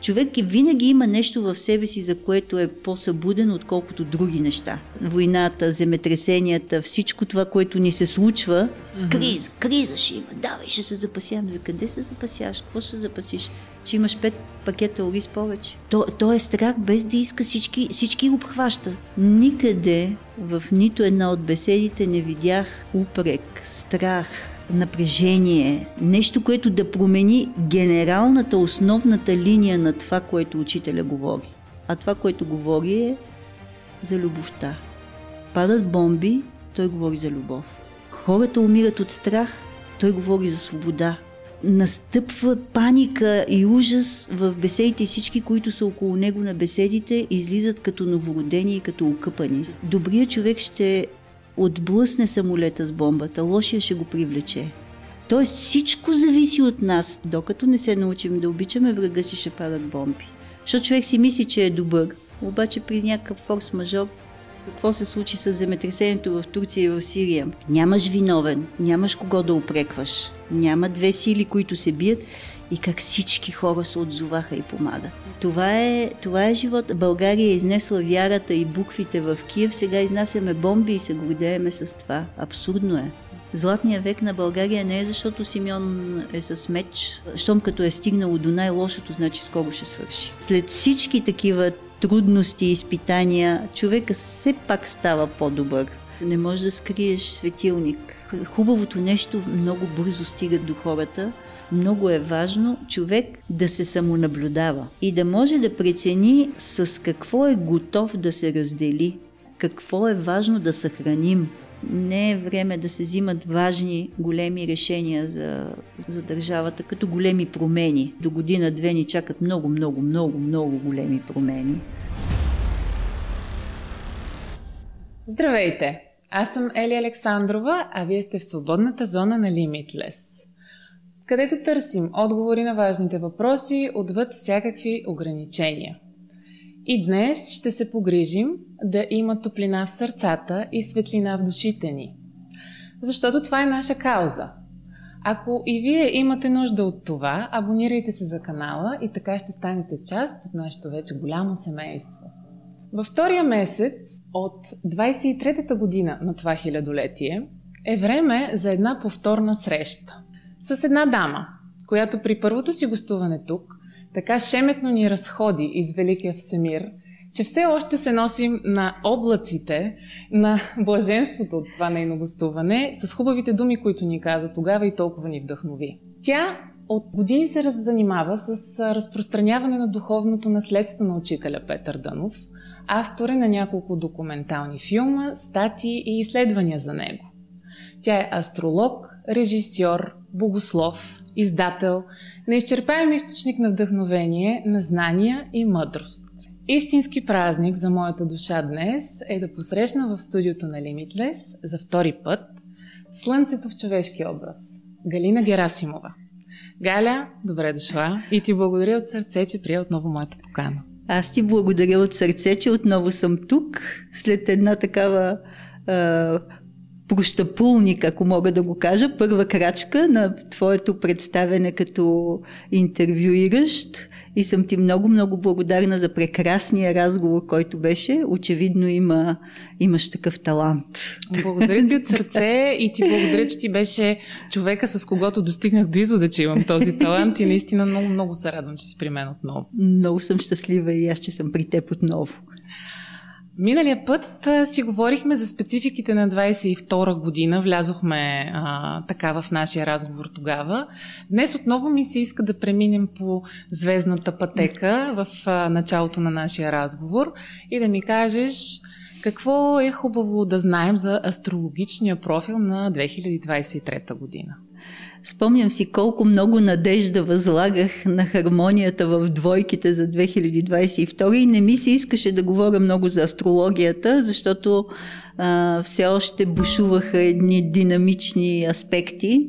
Човек винаги има нещо в себе си, за което е по-събуден, отколкото други неща. Войната, земетресенията, всичко това, което ни се случва. Криза, криза ще има. Давай, ще се запасяваме. За къде се запасяваш? Какво ще запасиш? че имаш пет пакета ориз повече. То, то е страх без да иска всички, всички го хваща. Никъде в нито една от беседите не видях упрек, страх, напрежение, нещо, което да промени генералната, основната линия на това, което учителя говори. А това, което говори е за любовта. Падат бомби, той говори за любов. Хората умират от страх, той говори за свобода настъпва паника и ужас в беседите. Всички, които са около него на беседите, излизат като новородени и като окъпани. Добрият човек ще отблъсне самолета с бомбата, лошия ще го привлече. Тоест всичко зависи от нас. Докато не се научим да обичаме врага си, ще падат бомби. Защото човек си мисли, че е добър, обаче при някакъв форс-мажор какво се случи с земетресението в Турция и в Сирия. Нямаш виновен, нямаш кого да опрекваш. Няма две сили, които се бият и как всички хора се отзоваха и помагат. Това е, това е живот. България е изнесла вярата и буквите в Киев, сега изнасяме бомби и се гордееме с това. Абсурдно е. Златният век на България не е защото Симеон е с меч. Щом като е стигнало до най-лошото, значи скоро ще свърши. След всички такива трудности и изпитания, човека все пак става по-добър. Не можеш да скриеш светилник. Хубавото нещо много бързо стига до хората. Много е важно човек да се самонаблюдава и да може да прецени с какво е готов да се раздели, какво е важно да съхраним, не е време да се взимат важни, големи решения за, за държавата, като големи промени. До година-две ни чакат много, много, много, много големи промени. Здравейте! Аз съм Ели Александрова, а вие сте в свободната зона на Limitless, където търсим отговори на важните въпроси отвъд всякакви ограничения – и днес ще се погрижим да има топлина в сърцата и светлина в душите ни. Защото това е наша кауза. Ако и вие имате нужда от това, абонирайте се за канала и така ще станете част от нашето вече голямо семейство. Във втория месец от 23-та година на това хилядолетие е време за една повторна среща с една дама, която при първото си гостуване тук така шеметно ни разходи из Великия Всемир, че все още се носим на облаците на блаженството от това нейно гостуване, с хубавите думи, които ни каза тогава и толкова ни вдъхнови. Тя от години се занимава с разпространяване на духовното наследство на учителя Петър Дънов, автор е на няколко документални филма, статии и изследвания за него. Тя е астролог, режисьор, богослов, издател, неизчерпаем източник на вдъхновение, на знания и мъдрост. Истински празник за моята душа днес е да посрещна в студиото на Limitless за втори път Слънцето в човешки образ. Галина Герасимова. Галя, добре дошла и ти благодаря от сърце, че прия отново моята покана. Аз ти благодаря от сърце, че отново съм тук, след една такава прощапулник, ако мога да го кажа, първа крачка на твоето представене като интервюиращ и съм ти много-много благодарна за прекрасния разговор, който беше. Очевидно има, имаш такъв талант. Благодаря ти от сърце и ти благодаря, че ти беше човека, с когото достигнах до извода, че имам този талант и наистина много-много се радвам, че си при мен отново. Много съм щастлива и аз, че съм при теб отново. Миналия път си говорихме за спецификите на 22 година, влязохме а, така в нашия разговор тогава. Днес отново ми се иска да преминем по звездната пътека в а, началото на нашия разговор и да ми кажеш какво е хубаво да знаем за астрологичния профил на 2023 година. Спомням си колко много надежда възлагах на хармонията в двойките за 2022 и не ми се искаше да говоря много за астрологията, защото а, все още бушуваха едни динамични аспекти.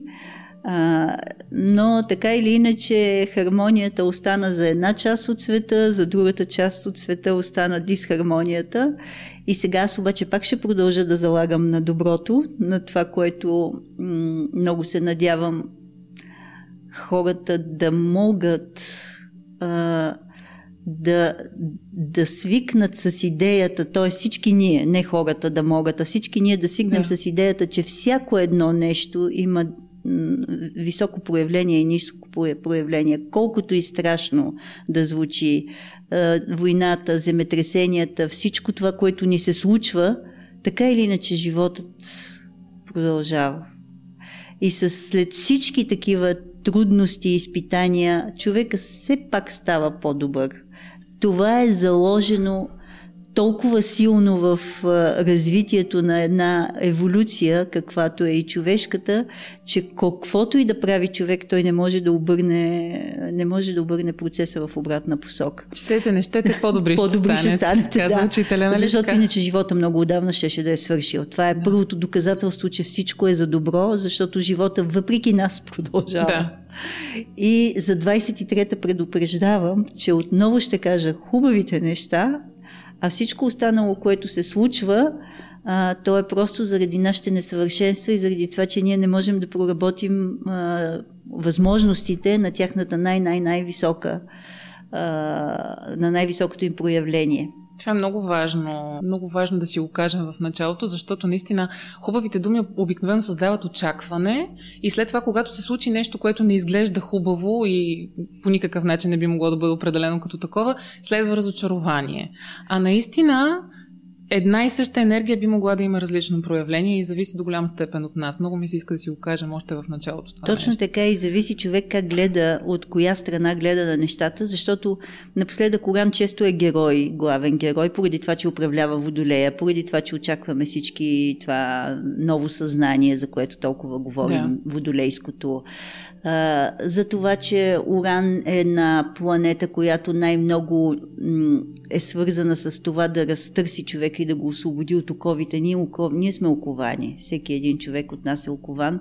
А, но така или иначе хармонията остана за една част от света, за другата част от света остана дисхармонията. И сега аз обаче пак ще продължа да залагам на доброто, на това, което м- много се надявам хората да могат а, да, да свикнат с идеята, т.е. всички ние, не хората да могат, а всички ние да свикнем да. с идеята, че всяко едно нещо има високо проявление и ниско проявление, колкото и страшно да звучи войната, земетресенията, всичко това, което ни се случва, така или иначе животът продължава. И с, след всички такива трудности и изпитания, човека все пак става по-добър. Това е заложено толкова силно в развитието на една еволюция, каквато е и човешката, че каквото и да прави човек, той не може да обърне, не може да обърне процеса в обратна посока. Щете, не щете, по-добри, по-добри ще станете. Казва да. учителя, нали Защото така? иначе живота много отдавна щеше да е свършил. Това е да. първото доказателство, че всичко е за добро, защото живота въпреки нас продължава. Да. И за 23-та предупреждавам, че отново ще кажа хубавите неща, а всичко останало, което се случва, а, то е просто заради нашите несъвършенства и заради това, че ние не можем да проработим а, възможностите на тяхната най-най-най-висока, а, на най-високото им проявление. Това е много важно, много важно да си го кажем в началото, защото наистина хубавите думи обикновено създават очакване и след това, когато се случи нещо, което не изглежда хубаво и по никакъв начин не би могло да бъде определено като такова, следва разочарование. А наистина една и съща енергия би могла да има различно проявление и зависи до голяма степен от нас. Много ми се иска да си го кажем още в началото. Това Точно нещо. така и зависи човек как гледа, от коя страна гледа на нещата, защото напоследък Коран често е герой, главен герой, поради това, че управлява водолея, поради това, че очакваме всички това ново съзнание, за което толкова говорим, да. водолейското. За това, че Уран е на планета, която най-много е свързана с това да разтърси човека и да го освободи от оковите. Ние, оков... Ние сме оковани. Всеки един човек от нас е окован.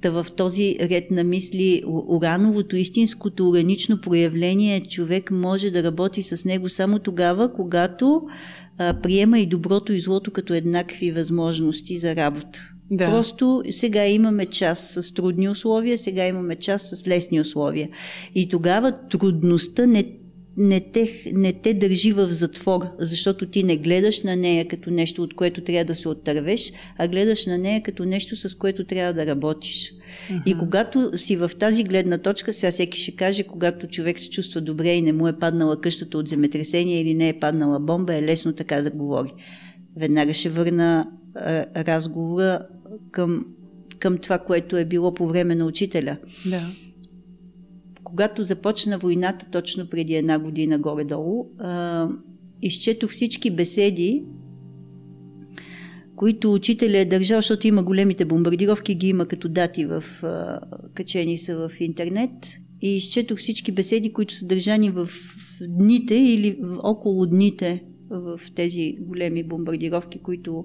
Та в този ред на мисли урановото, истинското уранично проявление, човек може да работи с него само тогава, когато приема и доброто и злото като еднакви възможности за работа. Да. Просто сега имаме час с трудни условия, сега имаме час с лесни условия. И тогава трудността не не те, не те държи в затвор, защото ти не гледаш на нея като нещо, от което трябва да се оттървеш, а гледаш на нея като нещо, с което трябва да работиш. Uh-huh. И когато си в тази гледна точка, сега всеки ще каже, когато човек се чувства добре и не му е паднала къщата от земетресение или не е паднала бомба, е лесно така да говори. Веднага ще върна а, разговора към, към това, което е било по време на учителя. Да когато започна войната, точно преди една година горе-долу, а, изчетох всички беседи, които учителя е държал, защото има големите бомбардировки, ги има като дати в, а, качени са в интернет. И изчетох всички беседи, които са държани в дните или около дните в тези големи бомбардировки, които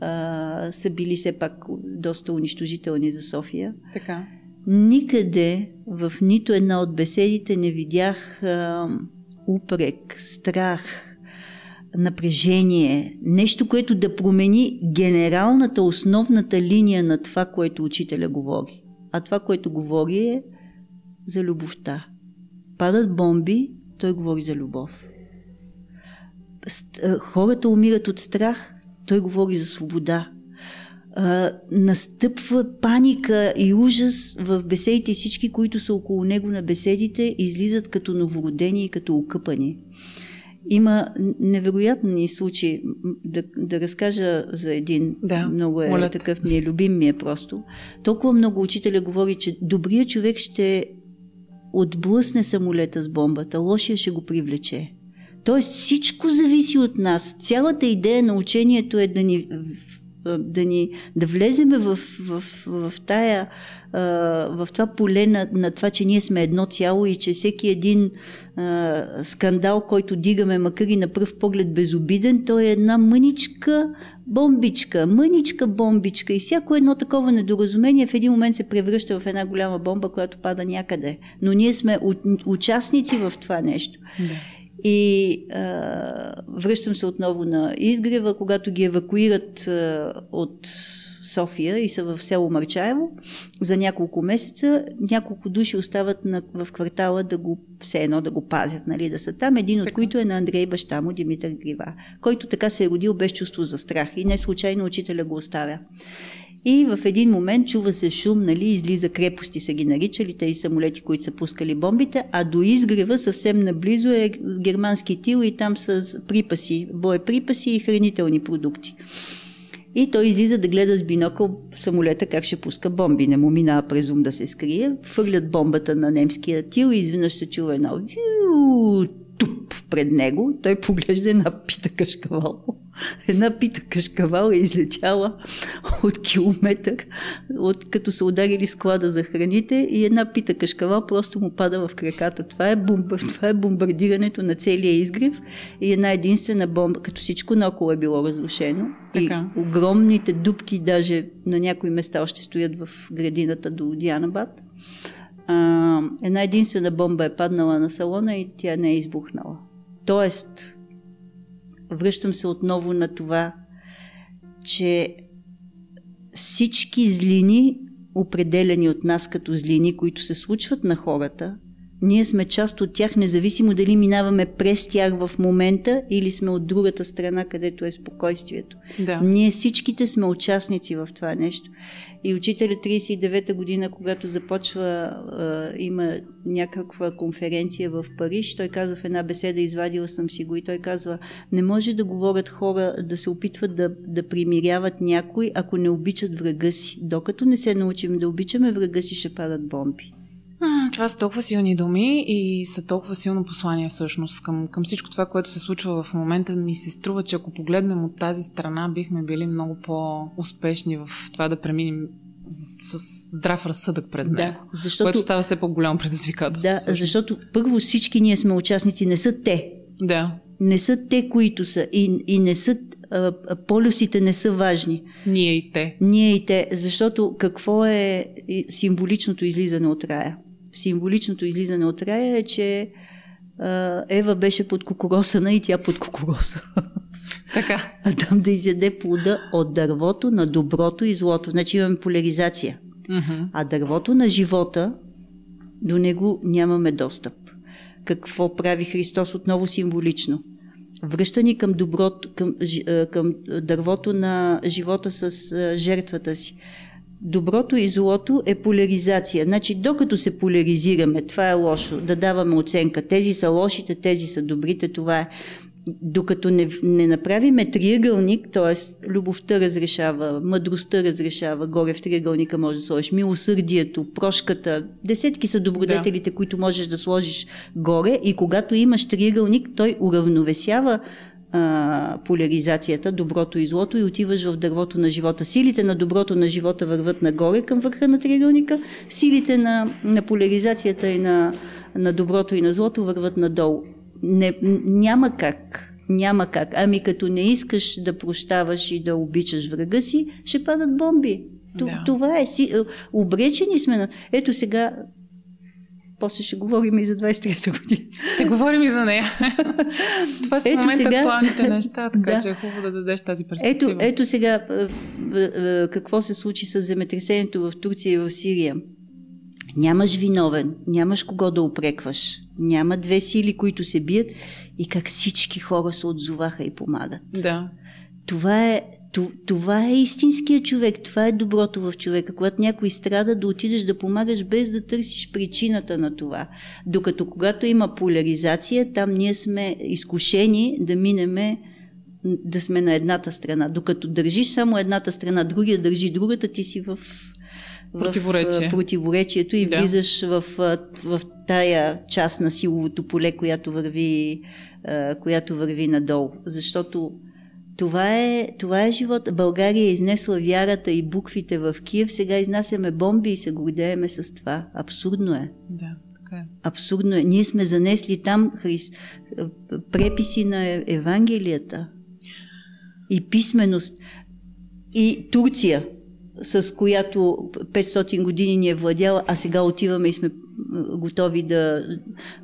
а, са били все пак доста унищожителни за София. Така. Никъде в нито една от беседите не видях а, упрек, страх, напрежение, нещо, което да промени генералната, основната линия на това, което учителя говори. А това, което говори е за любовта. Падат бомби, той говори за любов. Хората умират от страх, той говори за свобода а, настъпва паника и ужас в беседите. Всички, които са около него на беседите, излизат като новородени и като окъпани. Има невероятни случаи. Да, да разкажа за един. Да, много е моля. такъв ми е, любим ми е просто. Толкова много учителя говори, че добрият човек ще отблъсне самолета с бомбата, лошия ще го привлече. Тоест всичко зависи от нас. Цялата идея на учението е да ни да, ни, да влеземе в, в, в, тая в това поле на, на това, че ние сме едно цяло и че всеки един а, скандал, който дигаме, макар и на пръв поглед безобиден, той е една мъничка бомбичка, мъничка бомбичка и всяко едно такова недоразумение в един момент се превръща в една голяма бомба, която пада някъде. Но ние сме участници в това нещо. Да. И а, връщам се отново на изгрева, когато ги евакуират а, от София и са в село Марчаево за няколко месеца. Няколко души остават на, в квартала да го, все едно да го пазят, нали, да са там. Един от които е на Андрей баща му, Димитър Грива, който така се е родил без чувство за страх и не случайно учителя го оставя. И в един момент чува се шум, нали, излиза крепости са ги наричали, тези самолети, които са пускали бомбите, а до изгрева съвсем наблизо е германски тил и там с припаси, боеприпаси и хранителни продукти. И той излиза да гледа с бинокъл самолета как ще пуска бомби. Не му минава през ум да се скрие. Фърлят бомбата на немския тил и изведнъж се чува едно туп пред него. Той поглежда една пита кашкавал. Една пита кашкавал е излетяла от километър, от, като са ударили склада за храните и една пита кашкавал просто му пада в краката. Това е, бомба, това е бомбардирането на целия изгрев и една единствена бомба, като всичко наоколо е било разрушено. Така. И огромните дубки даже на някои места още стоят в градината до Дианабад а, една единствена бомба е паднала на салона и тя не е избухнала. Тоест, връщам се отново на това, че всички злини, определени от нас като злини, които се случват на хората, ние сме част от тях, независимо дали минаваме през тях в момента или сме от другата страна, където е спокойствието. Да. Ние всичките сме участници в това нещо. И учителя 39-та година, когато започва, има някаква конференция в Париж, той казва в една беседа, извадила съм си го и той казва, не може да говорят хора, да се опитват да, да примиряват някой, ако не обичат врага си. Докато не се научим да обичаме врага си, ще падат бомби. Това са толкова силни думи и са толкова силно послание всъщност към, към всичко това, което се случва в момента. Ми се струва, че ако погледнем от тази страна, бихме били много по-успешни в това да преминем с здрав разсъдък през него. Да, защото, което става все по-голямо предизвикателство. Да, всъщност. защото първо всички ние сме участници, не са те. Да. Не са те, които са и, и не са а, полюсите не са важни. Ние и те. Ние и те, защото какво е символичното излизане от рая? Символичното излизане от рая е, че а, Ева беше под кукуросана и тя под кукуроса. Така. А там да изяде плода от дървото на доброто и злото. Значи имаме поляризация. Uh-huh. А дървото на живота, до него нямаме достъп. Какво прави Христос отново символично? Връща ни към доброто, към, към дървото на живота с жертвата си доброто и злото е поляризация. Значи, докато се поляризираме, това е лошо, да даваме оценка. Тези са лошите, тези са добрите, това е. Докато не, не направиме триъгълник, т.е. любовта разрешава, мъдростта разрешава, горе в триъгълника може да сложиш милосърдието, прошката, десетки са добродетелите, да. които можеш да сложиш горе и когато имаш триъгълник, той уравновесява а, поляризацията, доброто и злото и отиваш в дървото на живота. Силите на доброто на живота върват нагоре към върха на триъгълника, силите на, на поляризацията и на, на доброто и на злото върват надолу. Не, няма как. Няма как. Ами като не искаш да прощаваш и да обичаш врага си, ще падат бомби. Да. Това е си. Обречени сме на. Ето сега после ще говорим и за 23-та година. Ще говорим и за нея. Това са в момента сега... актуалните неща, така да. че е хубаво да дадеш тази перспектива. Ето, ето сега какво се случи с земетресението в Турция и в Сирия. Нямаш виновен, нямаш кого да опрекваш, няма две сили, които се бият и как всички хора се отзоваха и помагат. Да. Това е това е истинският човек, това е доброто в човека. Когато някой страда, да отидеш да помагаш без да търсиш причината на това. Докато когато има поляризация, там ние сме изкушени да минеме да сме на едната страна. Докато държиш само едната страна, другия държи другата, ти си в, в Противоречие. противоречието и да. влизаш в, в тая част на силовото поле, която върви, която върви надолу. Защото това е, това е живот. България е изнесла вярата и буквите в Киев, сега изнасяме бомби и се гордееме с това. Абсурдно е. Да, така е. Абсурдно е. Ние сме занесли там Хрис... преписи на Евангелията и писменост. И Турция, с която 500 години ни е владяла, а сега отиваме и сме готови да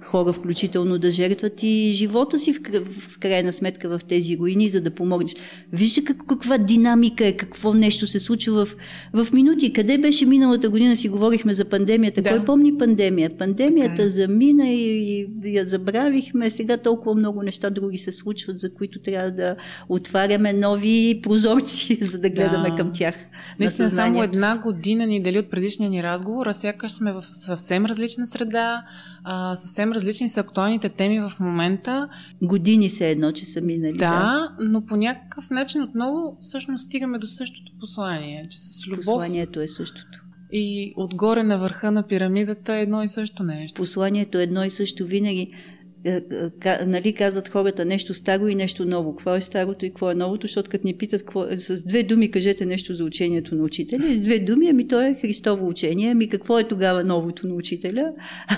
хора включително да жертват и живота си в, в крайна сметка в тези руини, за да помогнеш. Вижте как, каква динамика е, какво нещо се случва в, в минути. Къде беше миналата година, си говорихме за пандемията. Да. Кой помни пандемия? Пандемията така е. замина и, и я забравихме. Сега толкова много неща други се случват, за които трябва да отваряме нови прозорци, за да гледаме да. към тях. Наистина, само една година ни дали от предишния ни разговор, а сякаш сме в съвсем различна среда, а, съвсем различни са актуалните теми в момента. Години се едно, че са минали. Да, да, но по някакъв начин отново всъщност стигаме до същото послание, че с любов... Посланието е същото. И отгоре на върха на пирамидата е едно и също нещо. Посланието е едно и също винаги. Е, е, нали, казват хората нещо старо и нещо ново. Какво е старото и какво е новото, защото като ни питат какво, с две думи кажете нещо за учението на учителя, и с две думи, ами то е Христово учение, ами какво е тогава новото на учителя?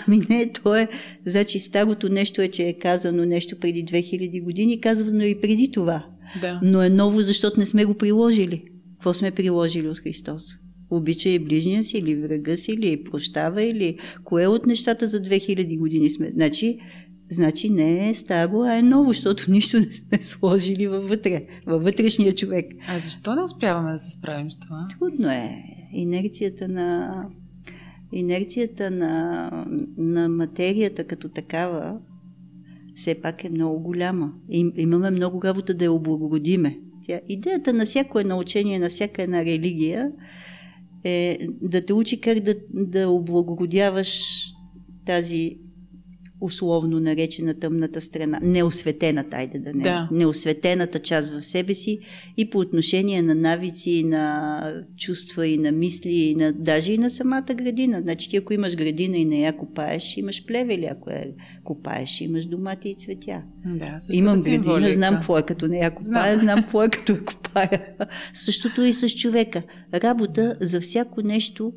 Ами не, то е, значи старото нещо е, че е казано нещо преди 2000 години, казвано и преди това. Да. Но е ново, защото не сме го приложили. Какво сме приложили от Христос? Обича и ближния си, или врага си, или прощава, или кое от нещата за 2000 години сме. Значи, значи не е старо, а е ново, защото нищо не сме сложили във вътре, във вътрешния човек. А защо не успяваме да се справим с това? Трудно е. Инерцията на, инерцията на, на материята като такава все пак е много голяма. И, имаме много работа да я облагородиме. Тя, идеята на всяко едно учение, на всяка една религия е да те учи как да, да облагородяваш тази условно наречена тъмната страна, неосветената, айде да не, да. неосветената част в себе си и по отношение на навици, на чувства и на мисли, и на, даже и на самата градина. Значи ти ако имаш градина и не я копаеш, имаш плевели, ако я копаеш, имаш домати и цветя. Да, Имам градина, знам какво е като не я копая, знам какво е като я копая. Същото и с човека. Работа за всяко нещо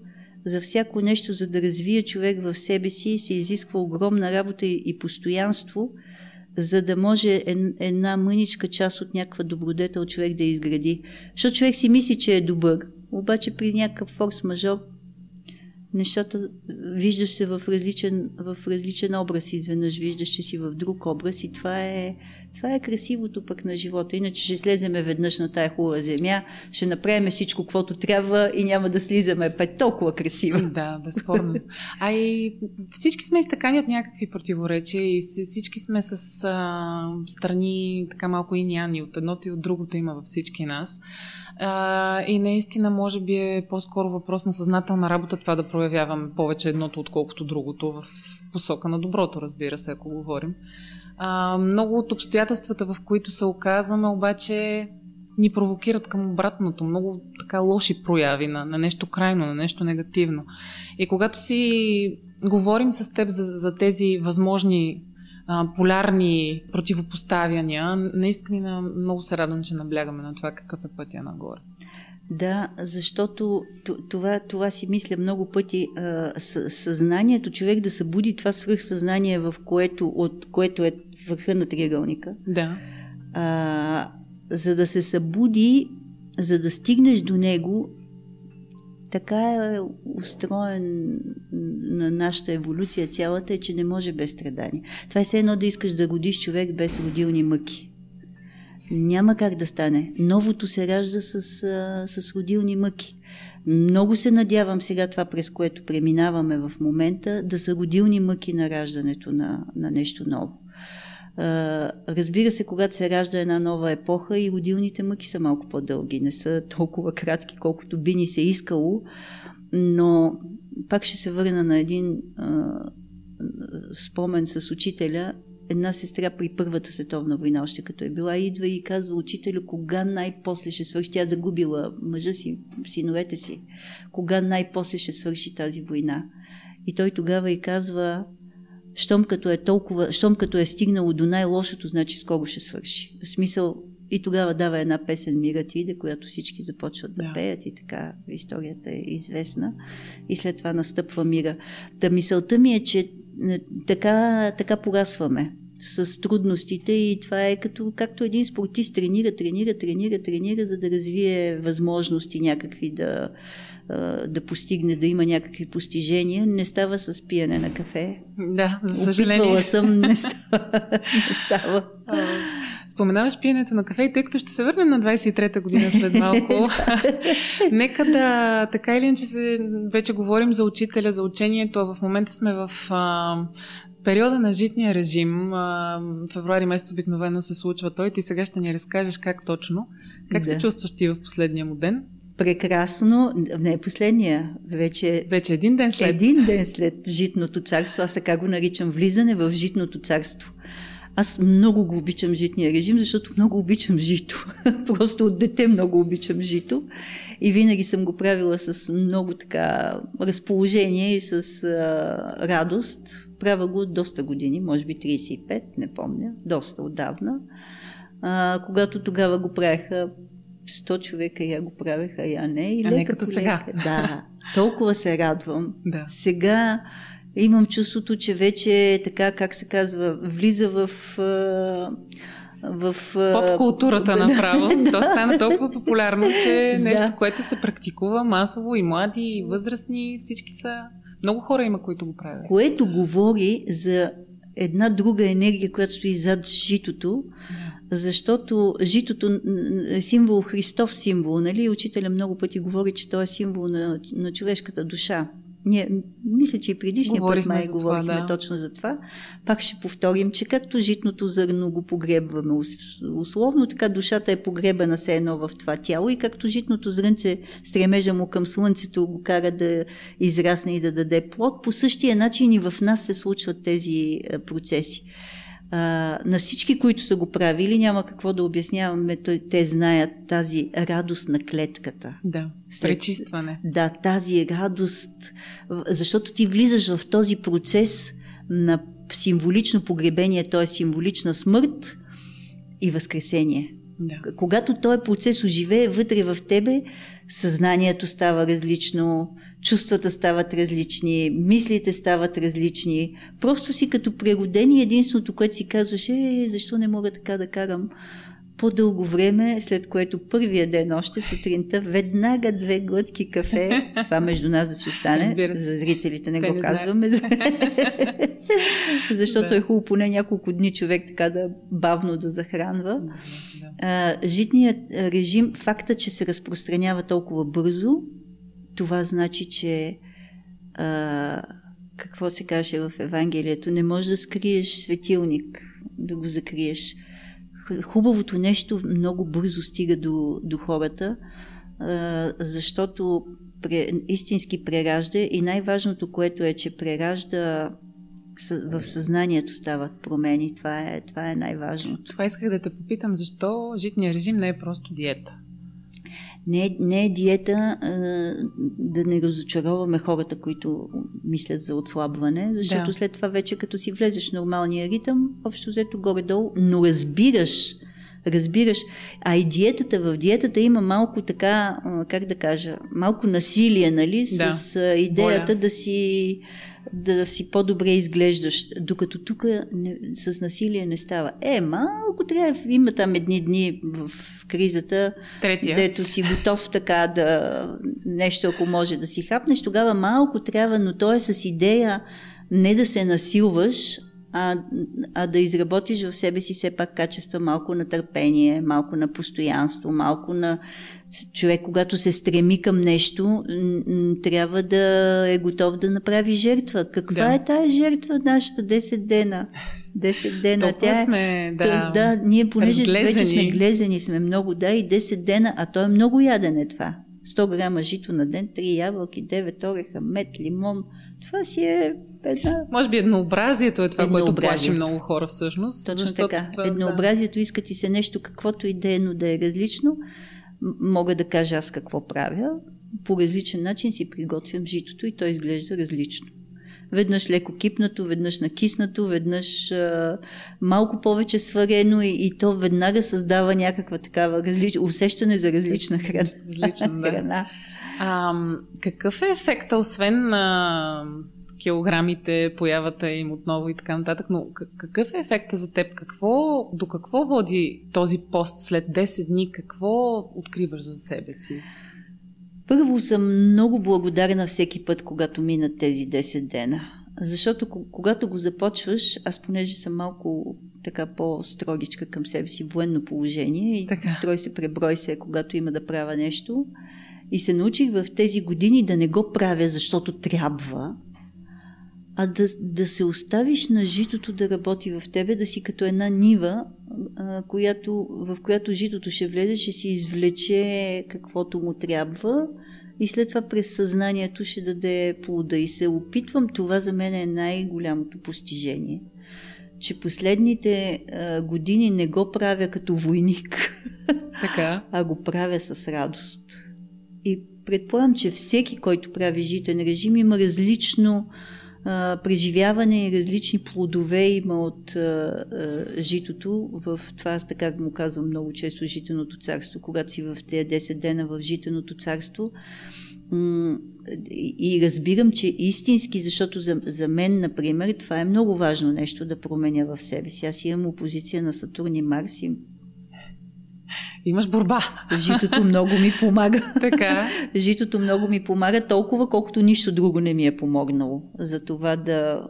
за всяко нещо, за да развие човек в себе си, се изисква огромна работа и, постоянство, за да може една мъничка част от някаква добродетел човек да изгради. Защото човек си мисли, че е добър, обаче при някакъв форс-мажор нещата виждаш се в различен, в различен образ изведнъж, виждаш, че си в друг образ и това е, това е красивото пък на живота. Иначе ще слеземе веднъж на тая хубава земя, ще направим всичко, каквото трябва и няма да слизаме пет толкова красиво. Да, безспорно. А и всички сме изтъкани от някакви противоречия и всички сме с а, страни така малко и няни. От едното и от другото има във всички нас. А, и наистина, може би е по-скоро въпрос на съзнателна работа това да проявяваме повече едното, отколкото другото в посока на доброто, разбира се, ако говорим. А, много от обстоятелствата, в които се оказваме, обаче ни провокират към обратното. Много така лоши прояви на, на нещо крайно, на нещо негативно. И когато си говорим с теб за, за тези възможни а, полярни противопоставяния, наистина много се радвам, че наблягаме на това какъв е пътя нагоре. Да, защото това, това си мисля много пъти. Съзнанието, човек да събуди това свръхсъзнание, в което, от което е върха на триъгълника. Да. А, за да се събуди, за да стигнеш до него, така е устроен на нашата еволюция цялата, е, че не може без страдания. Това е все едно да искаш да родиш човек без родилни мъки. Няма как да стане. Новото се ражда с, с родилни мъки. Много се надявам сега това, през което преминаваме в момента, да са родилни мъки на раждането на, на нещо ново. Разбира се, когато се ражда една нова епоха и родилните мъки са малко по-дълги, не са толкова кратки, колкото би ни се искало, но пак ще се върна на един а, спомен с учителя. Една сестра при Първата световна война, още като е била, идва и казва учителю, кога най-после ще свърши. Тя загубила мъжа си, синовете си. Кога най-после ще свърши тази война. И той тогава и казва, щом като е толкова, щом като е стигнало до най-лошото, значи скоро ще свърши. В смисъл, и тогава дава една песен Мира иде, която всички започват да, да пеят и така историята е известна. И след това настъпва мира. Та мисълта ми е, че е, така, така порасваме. С трудностите и това е като, както един спортист тренира, тренира, тренира, тренира, за да развие възможности някакви да, да постигне, да има някакви постижения. Не става с пиене на кафе. Да, за съжаление. Опитвала съм, не става. не става. Споменаваш пиенето на кафе и тъй като ще се върнем на 23-та година след малко, нека да, така или иначе се, вече говорим за учителя, за учението, а в момента сме в а, периода на житния режим. Февруари месец обикновено се случва той. Ти сега ще ни разкажеш как точно. Как да. се чувстваш ти в последния му ден? прекрасно, не е последния, вече, вече един ден след. Един ден след житното царство, аз така го наричам влизане в житното царство. Аз много го обичам житния режим, защото много обичам жито. Просто от дете много обичам жито. И винаги съм го правила с много така разположение и с а, радост. Правя го доста години, може би 35, не помня, доста отдавна. А, когато тогава го правеха 100 човека я го правеха, я не. И а не като сега. Да, толкова се радвам. Да. Сега имам чувството, че вече така, как се казва, влиза в в... Поп-културата да, направо. Да, То стана толкова популярно, че е нещо, да. което се практикува масово и млади, и възрастни, всички са... Много хора има, които го правят. Което говори за една друга енергия, която стои зад житото, защото житото е символ, Христов символ, нали? Учителя много пъти говори, че той е символ на, на човешката душа. Ние, мисля, че и предишния път май говорихме това, да. точно за това. Пак ще повторим, че както житното зърно го погребваме условно, така душата е погребана се едно в това тяло и както житното зрънце стремежа му към слънцето го кара да израсне и да даде плод, по същия начин и в нас се случват тези е, процеси а, на всички, които са го правили, няма какво да обясняваме, те знаят тази радост на клетката. Да, След, пречистване. Да, тази радост, защото ти влизаш в този процес на символично погребение, т.е. символична смърт и възкресение. Да. Когато този процес оживее вътре в тебе, съзнанието става различно, чувствата стават различни, мислите стават различни. Просто си като природени единственото, което си казваш е, защо не мога така да карам по-дълго време, след което първия ден още сутринта, веднага две глътки кафе, това между нас да се остане, за зрителите не Те го не казваме, защото да. е хубаво поне няколко дни човек така да бавно да захранва. А, житният режим, факта, че се разпространява толкова бързо, това значи, че а, какво се каже в Евангелието, не можеш да скриеш светилник, да го закриеш. Хубавото нещо много бързо стига до, до хората, а, защото пре, истински преражда и най-важното, което е, че преражда в съзнанието стават промени. Това е, това е най-важното. Това исках да те попитам, защо житния режим не е просто диета? Не, не е диета а, да не разочароваме хората, които мислят за отслабване, защото да. след това вече като си влезеш в нормалния ритъм, общо взето горе-долу, но разбираш, разбираш. А и диетата, в диетата има малко така, как да кажа, малко насилие, нали, да. с идеята Боля. да си да си по-добре изглеждаш, докато тук с насилие не става. Е, малко трябва, има там едни дни в кризата, Третия. дето си готов така да нещо, ако може да си хапнеш, тогава малко трябва, но то е с идея не да се насилваш, а, а да изработиш в себе си все пак качества малко на търпение, малко на постоянство, малко на човек, когато се стреми към нещо, трябва да е готов да направи жертва. Каква да. е тази жертва нашата 10 дена? 10 дена. Тя е, сме, да, да, ние понеже разглезени. вече сме глезени, сме много, да, и 10 дена, а то е много яден е това. 100 грама жито на ден, 3 ябълки, 9 ореха, мед, лимон. Това си е една... Може би еднообразието е това, което плаши много хора всъщност. Точно защото, така. Еднообразието да. иска ти се нещо, каквото и да е, но да е различно. Мога да кажа аз какво правя. По различен начин си приготвям житото и то изглежда различно. Веднъж леко кипнато, веднъж накиснато, веднъж а, малко повече сварено и, и то веднага създава някаква такава различ... усещане за различна храна. Различна, да. храна. А, какъв е ефекта, освен на килограмите, появата им отново и така нататък. Но какъв е ефекта за теб? Какво, до какво води този пост след 10 дни? Какво откриваш за себе си? Първо съм много благодарна всеки път, когато минат тези 10 дена. Защото когато го започваш, аз понеже съм малко така по-строгичка към себе си, военно положение и така. строй се, преброй се, когато има да правя нещо. И се научих в тези години да не го правя, защото трябва, а да, да се оставиш на житото да работи в тебе, да си като една нива, а, която, в която житото ще влезе, ще си извлече каквото му трябва и след това през съзнанието ще даде плода. И се опитвам, това за мен е най-голямото постижение. Че последните а, години не го правя като войник, така. а го правя с радост. И предполагам, че всеки, който прави житен режим, има различно а, преживяване и различни плодове има от а, а, житото. В това аз така му казвам много често житеното царство, когато си в тези 10 дена в житеното царство. И разбирам, че истински, защото за, за мен, например, това е много важно нещо да променя в себе си. Аз имам опозиция на Сатурн и Марс и Имаш борба. Житото много ми помага. Така. Житото много ми помага толкова, колкото нищо друго не ми е помогнало. За това да,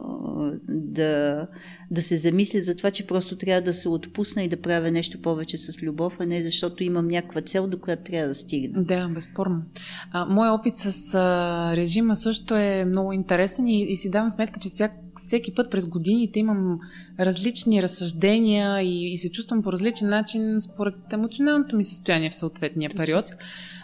да, да се замисля за това, че просто трябва да се отпусна и да правя нещо повече с любов, а не защото имам някаква цел, до която трябва да стигна. Да, безспорно. А, мой опит с а, режима също е много интересен и, и си давам сметка, че всяк, всеки път през годините имам различни разсъждения и, и се чувствам по различен начин според емоционалното ми състояние в съответния период.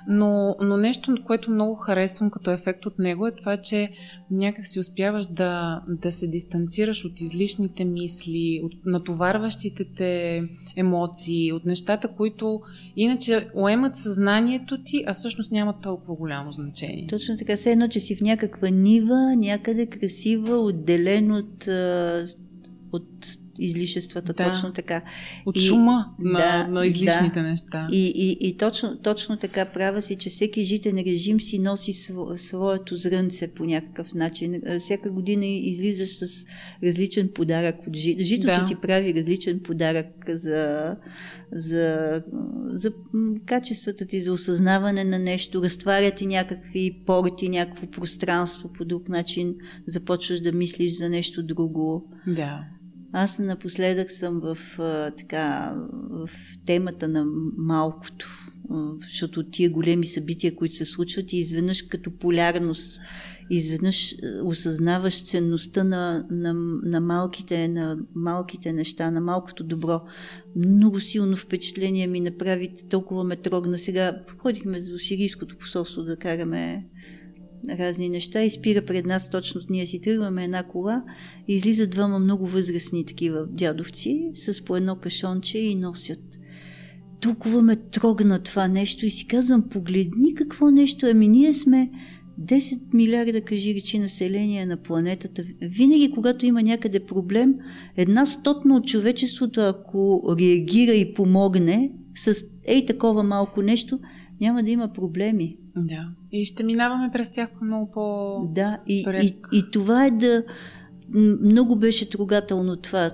Но, но нещо, което много харесвам като ефект от него е това, че някак си успяваш да, да се дистанцираш от излишните мисли, от натоварващите те емоции, от нещата, които иначе уемат съзнанието ти, а всъщност нямат толкова голямо значение. Точно така, все едно, че си в някаква нива, някъде красива, отделен от, от излишествата, да. точно така. От и, шума на, да, на излишните да. неща. И, и, и точно, точно така права си, че всеки житен режим си носи сво, своето зрънце по някакъв начин. Всяка година излизаш с различен подарък от жито. Житото да. ти прави различен подарък за, за, за качествата ти, за осъзнаване на нещо, разтваря ти някакви порти, някакво пространство по друг начин, започваш да мислиш за нещо друго. Да. Аз напоследък съм в, така, в темата на малкото, защото тия големи събития, които се случват и изведнъж като полярност, изведнъж осъзнаваш ценността на, на, на, малките, на малките неща, на малкото добро. Много силно впечатление ми направи, толкова ме трогна. Сега ходихме за сирийското посолство да караме разни неща и спира пред нас точно ние си тръгваме една кола и излизат двама много възрастни такива дядовци с по едно кашонче и носят. Толкова ме трогна това нещо и си казвам, погледни какво нещо. Ами ние сме 10 милиарда, кажи речи, население на планетата. Винаги, когато има някъде проблем, една стотна от човечеството, ако реагира и помогне с ей такова малко нещо, няма да има проблеми. Да. И ще минаваме през тях по много по Да, и, и, и това е да... Много беше трогателно това,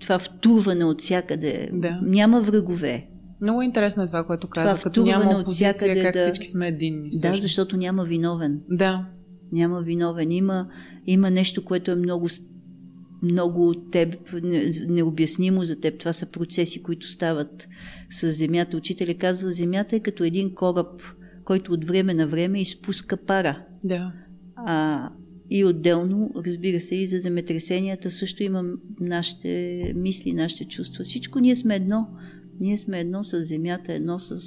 това втурване от всякъде. Да. Няма врагове. Много интересно е това, което каза, това като няма опозиция, как да... всички сме единни. Да, защото няма виновен. Да. Няма виновен. Има, има нещо, което е много много от теб, необяснимо за теб. Това са процеси, които стават с Земята. Учителя казва, Земята е като един кораб, който от време на време изпуска пара. Да. А, и отделно, разбира се, и за земетресенията също имам нашите мисли, нашите чувства. Всичко ние сме едно. Ние сме едно с земята, едно с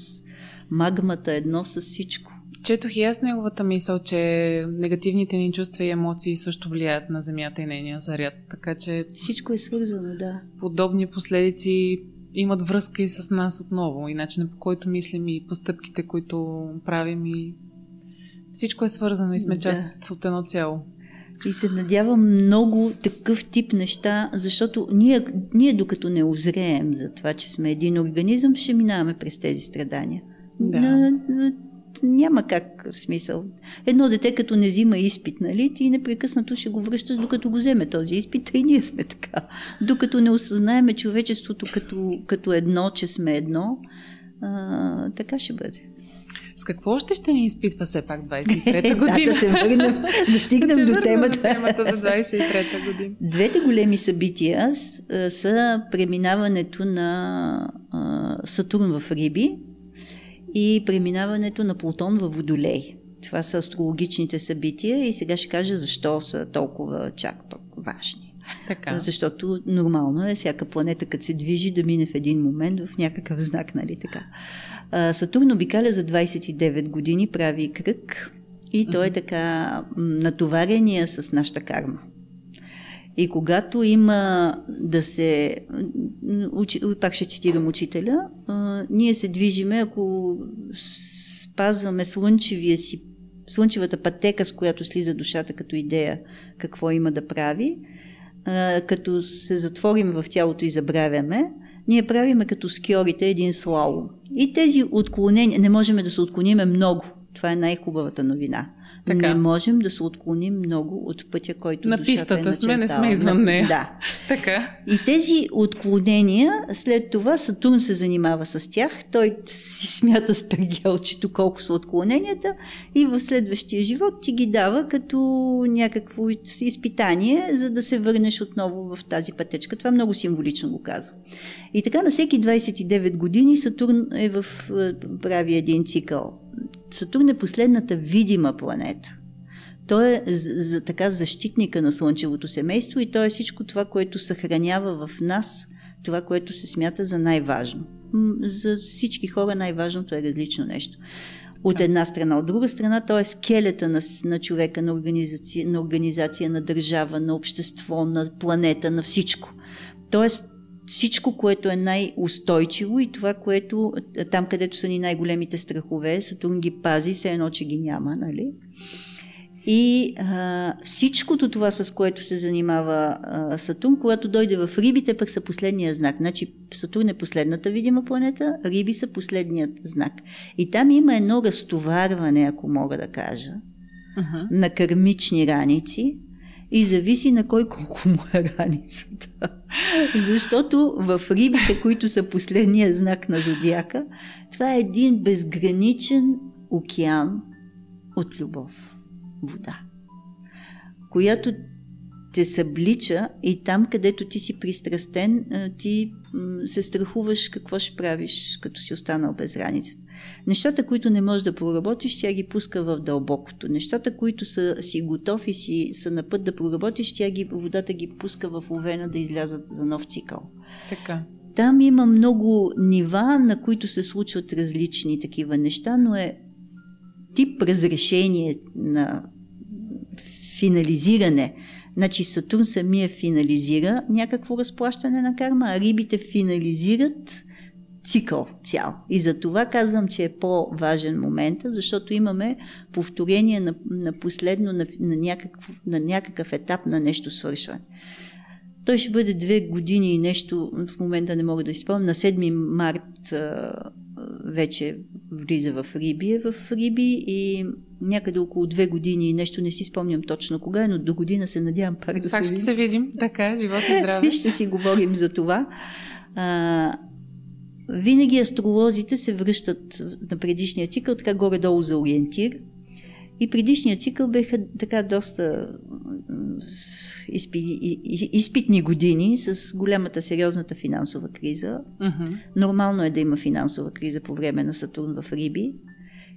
магмата, едно с всичко. Четох и аз неговата мисъл, че негативните ни чувства и емоции също влияят на Земята и нейния заряд. Така че. Всичко е свързано, да. Подобни последици имат връзка и с нас отново. И начинът по който мислим и постъпките, които правим и всичко е свързано и сме част да. от едно цяло. И се надявам много такъв тип неща, защото ние, ние докато не озреем за това, че сме един организъм, ще минаваме през тези страдания. Да. На, на няма как в смисъл. Едно дете, като не взима изпит, нали, ти непрекъснато ще го връщаш, докато го вземе този изпит, и ние сме така. Докато не осъзнаеме човечеството като, като едно, че сме едно, а, така ще бъде. С какво още ще ни изпитва все пак 23-та година? да, да се върнем, да стигнем до темата. темата за 23-та година. Двете големи събития са преминаването на Сатурн в Риби и преминаването на Плутон в Водолей. Това са астрологичните събития и сега ще кажа защо са толкова чак пък важни. Така. Защото нормално е всяка планета, като се движи, да мине в един момент в някакъв знак, нали така. Сатурн обикаля за 29 години, прави кръг и той е така натоварения с нашата карма. И когато има да се... Пак ще цитирам учителя. Ние се движиме, ако спазваме слънчевия си, слънчевата пътека, с която слиза душата като идея какво има да прави, като се затворим в тялото и забравяме, ние правиме като скиорите един слалом. И тези отклонения, не можем да се отклониме много. Това е най-хубавата новина. Така. Не можем да се отклоним много от пътя, който на пистата е сме, не сме извън нея. Да. така. И тези отклонения, след това Сатурн се занимава с тях. Той си смята с пергелчето колко са отклоненията и в следващия живот ти ги дава като някакво изпитание, за да се върнеш отново в тази пътечка. Това много символично го казва. И така на всеки 29 години Сатурн е в е, прави един цикъл Сатурн е последната видима планета. Той е за, така защитника на Слънчевото семейство и той е всичко това, което съхранява в нас това, което се смята за най-важно. За всички хора най-важното е различно нещо. От една страна. От друга страна, той е скелета на, на човека, на организация, на организация, на държава, на общество, на планета, на всичко. Тоест, всичко, което е най-устойчиво и това, което там, където са ни най-големите страхове, Сатурн ги пази, все едно, че ги няма, нали? И а, всичкото това, с което се занимава а, Сатурн, когато дойде в рибите, пък са последния знак. Значи Сатурн е последната видима планета, риби са последният знак. И там има едно разтоварване, ако мога да кажа, uh-huh. на кармични раници, и зависи на кой колко му е раницата. Защото в рибите, които са последния знак на зодиака, това е един безграничен океан от любов, вода, която те съблича и там, където ти си пристрастен, ти се страхуваш какво ще правиш, като си останал без раницата. Нещата, които не можеш да проработиш, тя ги пуска в дълбокото. Нещата, които са си готов и си, са на път да проработиш, тя ги, водата ги пуска в овена да излязат за нов цикъл. Така. Там има много нива, на които се случват различни такива неща, но е тип разрешение на финализиране. Значи Сатурн самия финализира някакво разплащане на карма, а рибите финализират цикъл цял. И за това казвам, че е по-важен момент, защото имаме повторение на, на последно, на, на, някакъв, на някакъв етап на нещо свършване. Той ще бъде две години и нещо, в момента не мога да изпомня, на 7 март а, вече влиза в Риби, е в Риби и някъде около две години, нещо не си спомням точно кога е, но до година се надявам пак да пак се видим. ще се видим, така, живот и здраве. ще си говорим за това. А, винаги астролозите се връщат на предишния цикъл, така горе-долу за ориентир. И предишния цикъл беха така доста изпи, изпитни години с голямата сериозната финансова криза. Uh-huh. Нормално е да има финансова криза по време на Сатурн в Риби.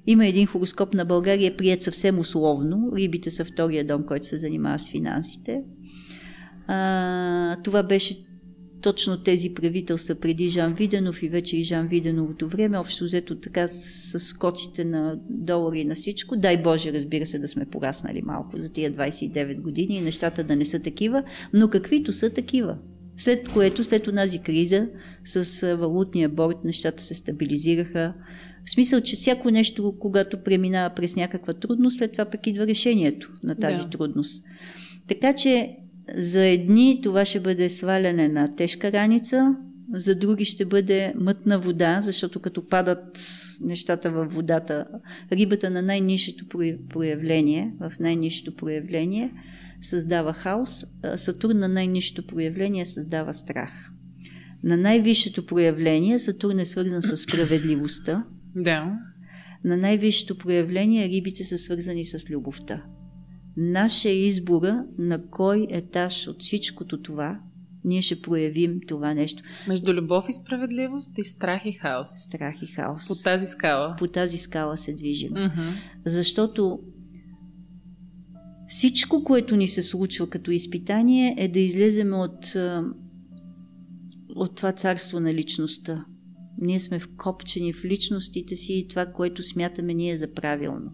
Има един хороскоп на България, прият съвсем условно. Рибите са втория дом, който се занимава с финансите. А, това беше точно тези правителства преди Жан Виденов и вече и Жан Виденовото време, общо взето така с скоците на долари и на всичко. Дай Боже, разбира се, да сме пораснали малко за тия 29 години и нещата да не са такива, но каквито са такива. След което, след онази криза с валутния борт, нещата се стабилизираха. В смисъл, че всяко нещо, когато преминава през някаква трудност, след това пък идва решението на тази да. трудност. Така че за едни това ще бъде сваляне на тежка раница, за други ще бъде мътна вода, защото като падат нещата във водата, рибата на най-низшето проявление, в най-низшето проявление създава хаос, Сатурн на най-низшето проявление създава страх. На най-висшето проявление Сатурн е свързан с справедливостта. Да. На най-висшето проявление рибите са свързани с любовта. Наше избора на кой етаж от всичкото това ние ще проявим това нещо. Между любов и справедливост и страх и хаос. Страх и хаос. По тази скала. По тази скала се движим. Mm-hmm. Защото всичко, което ни се случва като изпитание, е да излезем от, от това царство на личността. Ние сме вкопчени в личностите си и това, което смятаме ние за правилно.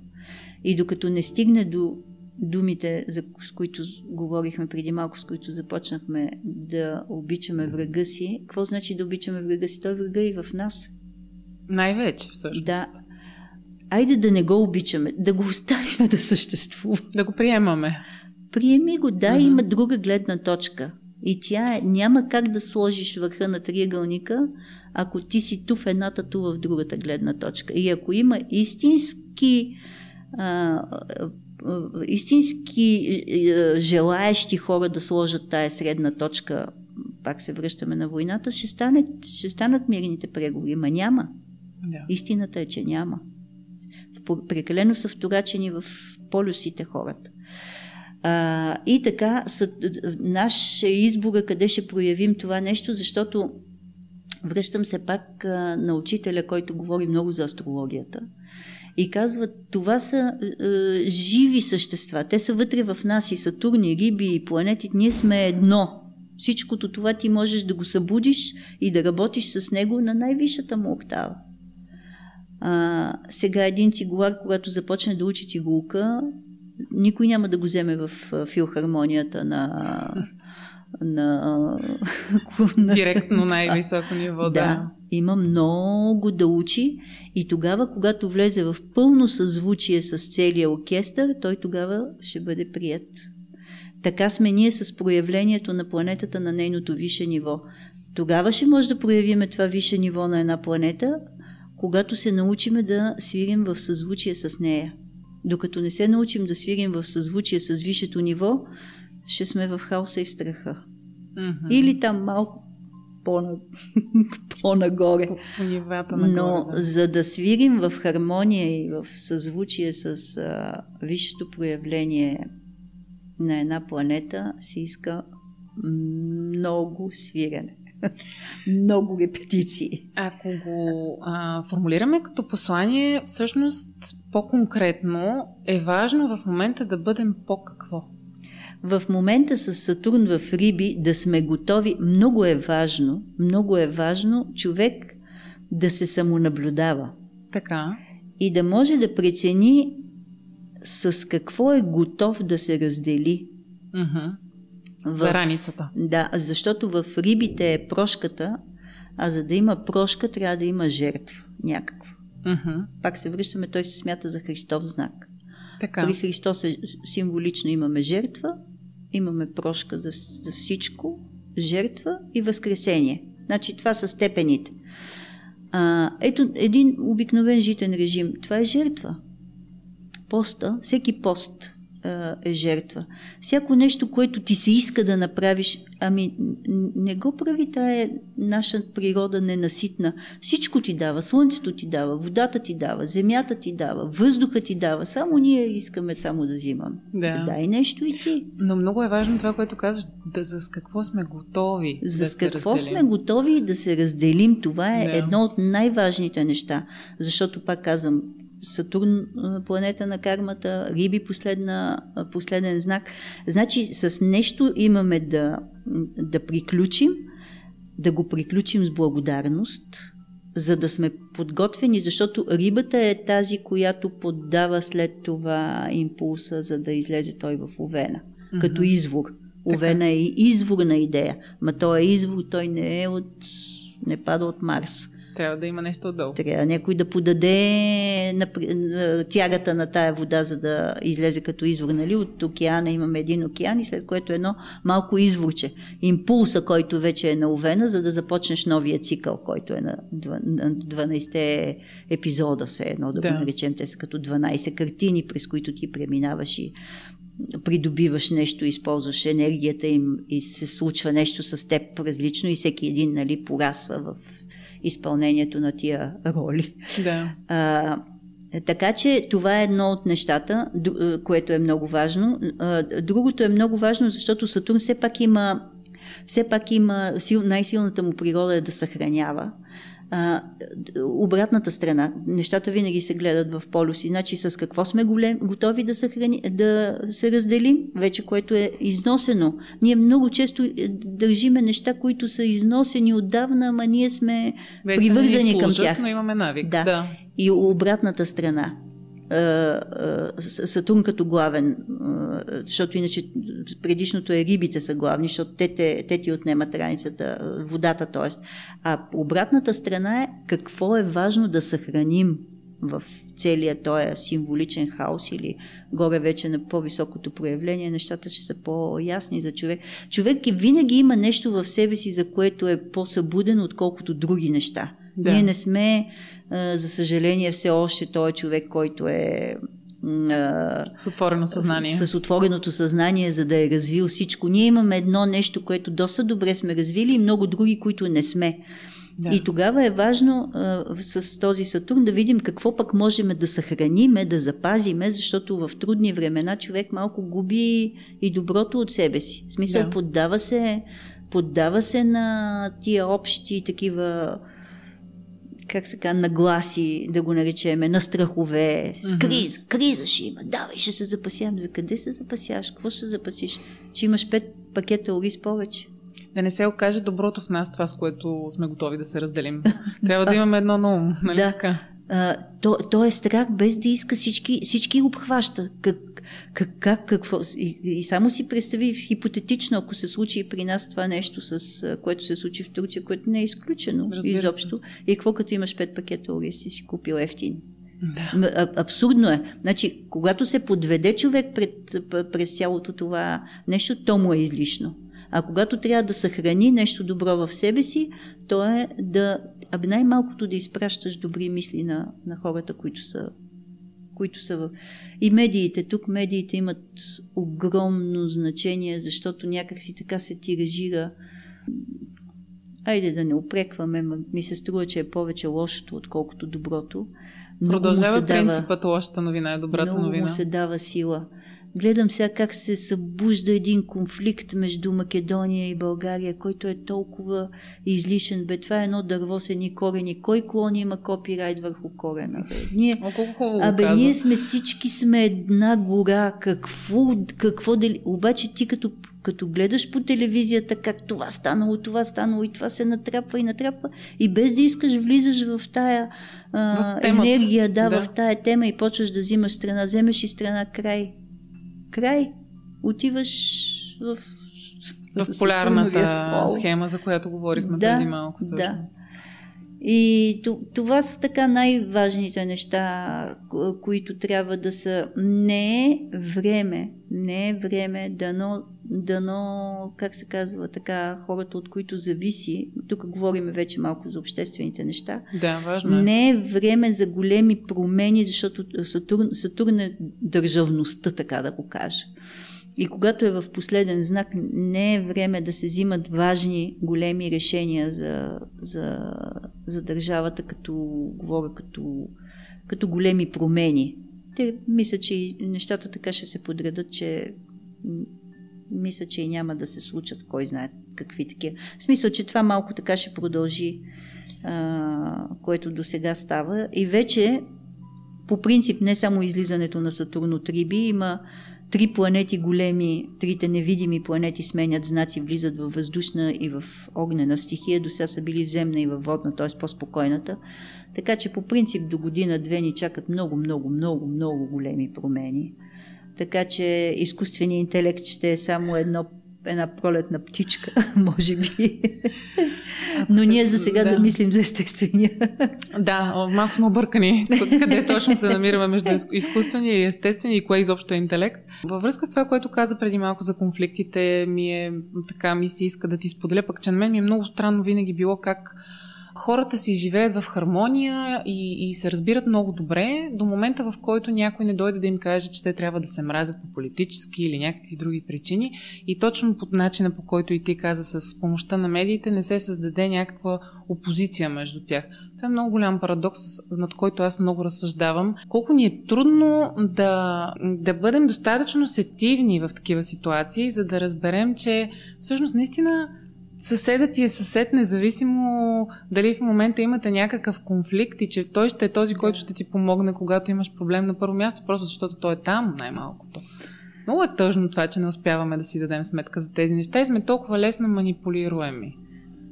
И докато не стигне до думите, за, с които говорихме преди малко, с които започнахме да обичаме врага си, какво значи да обичаме врага си? Той врага и в нас. Най-вече, всъщност. Да. Айде да не го обичаме, да го оставим да съществува. Да го приемаме. Приеми го, да, uh-huh. има друга гледна точка. И тя е, няма как да сложиш върха на триъгълника, ако ти си ту в едната, ту в другата гледна точка. И ако има истински а, истински е, желаещи хора да сложат тая средна точка, пак се връщаме на войната, ще, стане, ще станат мирните преговори. Ма няма. Да. Истината е, че няма. Прекалено са вторачени в полюсите хората. А, и така, са, наш е избора къде ще проявим това нещо, защото връщам се пак а, на учителя, който говори много за астрологията и казват, това са е, живи същества. Те са вътре в нас и Сатурни, риби и планети. Ние сме едно. Всичкото това ти можеш да го събудиш и да работиш с него на най-висшата му октава. А, сега един цигулар, когато започне да учи цигулка, никой няма да го вземе в филхармонията на на... Директно най-високо ниво, да. да. Има много да учи и тогава, когато влезе в пълно съзвучие с целия оркестър, той тогава ще бъде прият. Така сме ние с проявлението на планетата на нейното висше ниво. Тогава ще може да проявиме това висше ниво на една планета, когато се научиме да свирим в съзвучие с нея. Докато не се научим да свирим в съзвучие с висшето ниво, ще сме в хаоса и страха. Mm-hmm. Или там малко по-на, по-нагоре. По, по нивата нагоре, Но да. за да свирим в хармония и в съзвучие с а, висшето проявление на една планета, се иска много свирене. много репетиции. Ако го а, формулираме като послание, всъщност по-конкретно е важно в момента да бъдем по-какво? В момента с Сатурн в Риби да сме готови, много е важно, много е важно човек да се самонаблюдава. Така. И да може да прецени с какво е готов да се раздели. Mm-hmm. В, За раницата. Да, защото в рибите е прошката, а за да има прошка, трябва да има жертва някаква. Mm-hmm. Пак се връщаме, той се смята за Христов знак. Така. При Христос е, символично имаме жертва, имаме прошка за, за всичко, жертва и възкресение. Значи това са степените. А, ето един обикновен житен режим. Това е жертва. Поста, всеки пост е жертва. Всяко нещо, което ти се иска да направиш, ами не го прави тая наша природа ненаситна. Всичко ти дава, слънцето ти дава, водата ти дава, земята ти дава, въздуха ти дава. Само ние искаме само да взимам. Да. Дай нещо и ти. Но много е важно това, което казваш, да за с какво сме готови. За да с какво сме готови да се разделим. Това е да. едно от най-важните неща. Защото, пак казвам, Сатурн планета на кармата, Риби последна, последен знак. Значи с нещо имаме да, да приключим, да го приключим с благодарност, за да сме подготвени, защото рибата е тази, която поддава след това импулса, за да излезе той в Овена, mm-hmm. като извор. Овена е изворна идея, ма той е извор, той не е от, не пада от Марс Трябва да има нещо отдолу. Трябва някой да подаде тягата на тая вода, за да излезе като извор. Нали? От океана имаме един океан и след което едно малко изворче. Импулса, който вече е наувена, за да започнеш новия цикъл, който е на 12 епизода, все едно да, да го наречем. Те са като 12 картини, през които ти преминаваш и придобиваш нещо, използваш енергията им и се случва нещо с теб различно и всеки един нали, порасва в изпълнението на тия роли. Да. А, така че това е едно от нещата, което е много важно. Другото е много важно, защото Сатурн все пак има, все пак има най-силната му природа е да съхранява а, обратната страна. Нещата винаги се гледат в полюси. Значи с какво сме голем, готови да, съхрани, да се разделим, вече което е износено. Ние много често е, държиме неща, които са износени отдавна, ама ние сме вече привързани служат, към тях. но имаме навик. Да. да. И обратната страна. Сатурн като главен, защото иначе предишното е рибите са главни, защото те, те, те ти отнемат раницата, водата, т.е. А обратната страна е какво е важно да съхраним в целия този символичен хаос или горе вече на по-високото проявление, нещата ще са по-ясни за човек. Човек винаги има нещо в себе си, за което е по-събуден, отколкото други неща. Да. Ние не сме, за съжаление, все още той човек, който е с отворено съзнание. С, с отвореното съзнание, за да е развил всичко. Ние имаме едно нещо, което доста добре сме развили и много други, които не сме. Да. И тогава е важно а, с този Сатурн да видим какво пък можем да съхраниме, да запазиме, защото в трудни времена човек малко губи и доброто от себе си. В смисъл, да. поддава се, поддава се на тия общи такива как се казва, нагласи, да го наречеме, на страхове. Mm-hmm. Криза, криза ще има. Давай, ще се запасявам. За къде се запасяваш? Какво ще запасиш? Че имаш пет пакета ориз повече. Да не се окаже доброто в нас, това с което сме готови да се разделим. Трябва да имаме едно ум. Нали да. така? А, то, то е страх без да иска всички, всички обхваща. Как, как, как какво. И, и само си представи хипотетично, ако се случи и при нас това нещо, с което се случи в Турция, което не е изключено Разбира изобщо. Се. И какво като имаш пет пакета ориз си си купил ефтин? Да. А, абсурдно е. Значи, когато се подведе човек пред, през цялото това нещо, то му е излишно. А когато трябва да съхрани нещо добро в себе си, то е да, абе най-малкото да изпращаш добри мисли на, на хората, които са които са в... И медиите, тук медиите имат огромно значение, защото някак си така се тиражира. Айде да не опрекваме, ми се струва, че е повече лошото, отколкото доброто. Продължава принципът лошата новина е добрата много новина. Много му се дава сила. Гледам сега как се събужда един конфликт между Македония и България, който е толкова излишен. Бе, това е едно дърво с едни корени. Кой клон има копирайт върху корена? Бе? Ние, О, колко абе, ние сме всички сме една гора. Какво, какво дали... Обаче ти като като гледаш по телевизията как това станало, това станало и това се натрапва и натрапва и без да искаш влизаш в тая а, в енергия, да, да, в тая тема и почваш да взимаш страна, вземеш и страна край край. Отиваш в в полярната схема, за която говорихме да, преди малко. Да. И това са така най-важните неща, които трябва да са. Не е време, не е време дано, дано как се казва така, хората, от които зависи, тук говорим вече малко за обществените неща. Да, важно е. Не е време за големи промени, защото Сатурн, Сатурн е държавността, така да го кажа. И когато е в последен знак, не е време да се взимат важни, големи решения за, за, за държавата, като говоря като, като големи промени. Те мисля, че нещата така ще се подредат, че мисля, че и няма да се случат, кой знае какви такива. В смисъл, че това малко така ще продължи, а, което до сега става. И вече, по принцип, не само излизането на Сатурн от Риби, има три планети големи, трите невидими планети сменят знаци, влизат във въздушна и в огнена стихия, до сега са били в земна и във водна, т.е. по-спокойната. Така че по принцип до година-две ни чакат много, много, много, много големи промени. Така че изкуственият интелект ще е само едно една пролетна птичка, може би. Но ние за сега да. да мислим за естествения. Да, малко сме объркани. Къде точно се намираме между изкуствения и естествения и кое изобщо е интелект. Във връзка с това, което каза преди малко за конфликтите, ми е така ми се иска да ти споделя, пък че на мен ми е много странно винаги било как хората си живеят в хармония и, и се разбират много добре до момента, в който някой не дойде да им каже, че те трябва да се мразят по политически или някакви други причини. И точно под начина, по който и ти каза, с помощта на медиите, не се създаде някаква опозиция между тях. Това е много голям парадокс, над който аз много разсъждавам. Колко ни е трудно да, да бъдем достатъчно сетивни в такива ситуации, за да разберем, че всъщност наистина съседът ти е съсед, независимо дали в момента имате някакъв конфликт и че той ще е този, който ще ти помогне, когато имаш проблем на първо място, просто защото той е там най-малкото. Много е тъжно това, че не успяваме да си дадем сметка за тези неща и сме толкова лесно манипулируеми.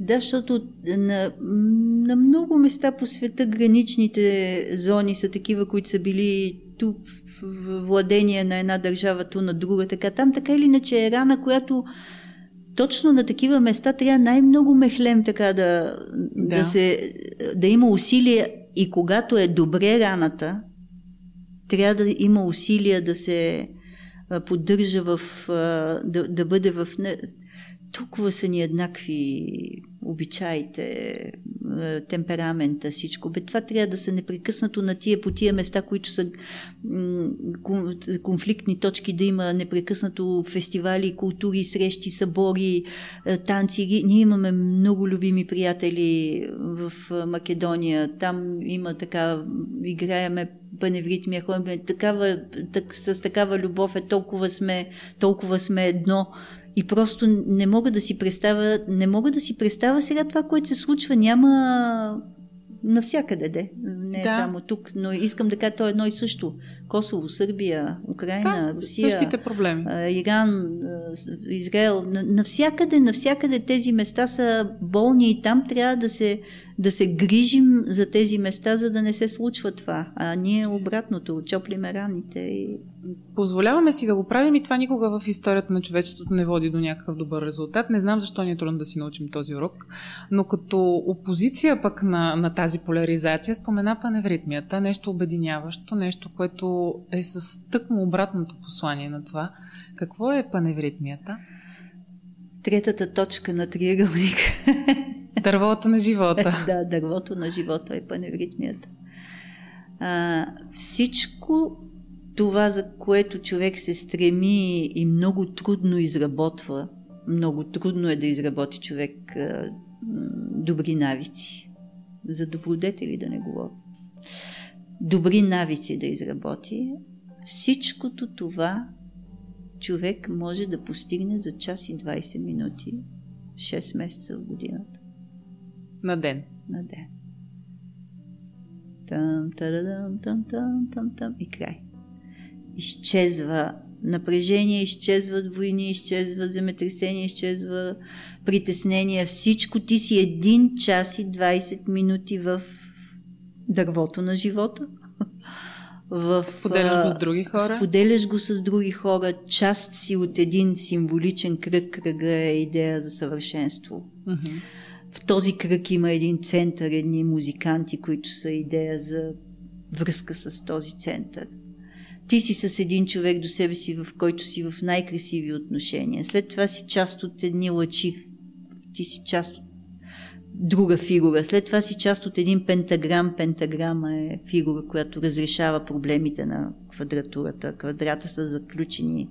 Да, защото на, на много места по света граничните зони са такива, които са били тук владение на една държава, ту на друга. Така, там така или иначе е рана, която точно на такива места трябва най-много мехлем така да, да. да, се, да има усилия и когато е добре раната, трябва да има усилия да се поддържа в, да, да бъде в... Толкова са ни еднакви обичаите, е, темперамента, всичко. Бе, това трябва да са непрекъснато на тия, по тия места, които са конфликтни точки, да има непрекъснато фестивали, култури, срещи, събори, е, танци. Ние имаме много любими приятели в е, Македония. Там има така, играеме паневритмия, ходим, такава, так, с такава любов е толкова сме, толкова сме едно. И просто не мога да си представя, не мога да си представя сега това, което се случва. Няма навсякъде, де. Не да. само тук, но искам да кажа, то е едно и също. Косово, Сърбия, Украина, да, Русия, същите проблеми. Иран, Израел. Навсякъде, навсякъде тези места са болни и там трябва да се да се грижим за тези места, за да не се случва това. А ние обратното, чоплиме раните. И... Позволяваме си да го правим и това никога в историята на човечеството не води до някакъв добър резултат. Не знам защо ни е трудно да си научим този урок, но като опозиция пък на, на тази поляризация спомена паневритмията, нещо обединяващо, нещо, което е с тъкмо обратното послание на това. Какво е паневритмията? Третата точка на триъгълник. Дървото на живота. да, дървото на живота е паневритмията. А, всичко това, за което човек се стреми и много трудно изработва, много трудно е да изработи човек а, добри навици. За добродетели да не говоря. Добри навици да изработи. Всичкото това човек може да постигне за час и 20 минути, 6 месеца в годината. На ден. На ден. Там, тарадам, там, там, там, там и край. Изчезва напрежение, изчезват войни, изчезват земетресения, изчезва притеснения. Всичко ти си един час и 20 минути в дървото на живота. В, споделяш го с други хора? Споделяш го с други хора. Част си от един символичен кръг. Кръга е идея за съвършенство. Uh-huh. В този кръг има един център, едни музиканти, които са идея за връзка с този център. Ти си с един човек до себе си, в който си в най-красиви отношения. След това си част от едни лъчи. Ти си част от друга фигура. След това си част от един пентаграм. Пентаграма е фигура, която разрешава проблемите на квадратурата. Квадрата са заключени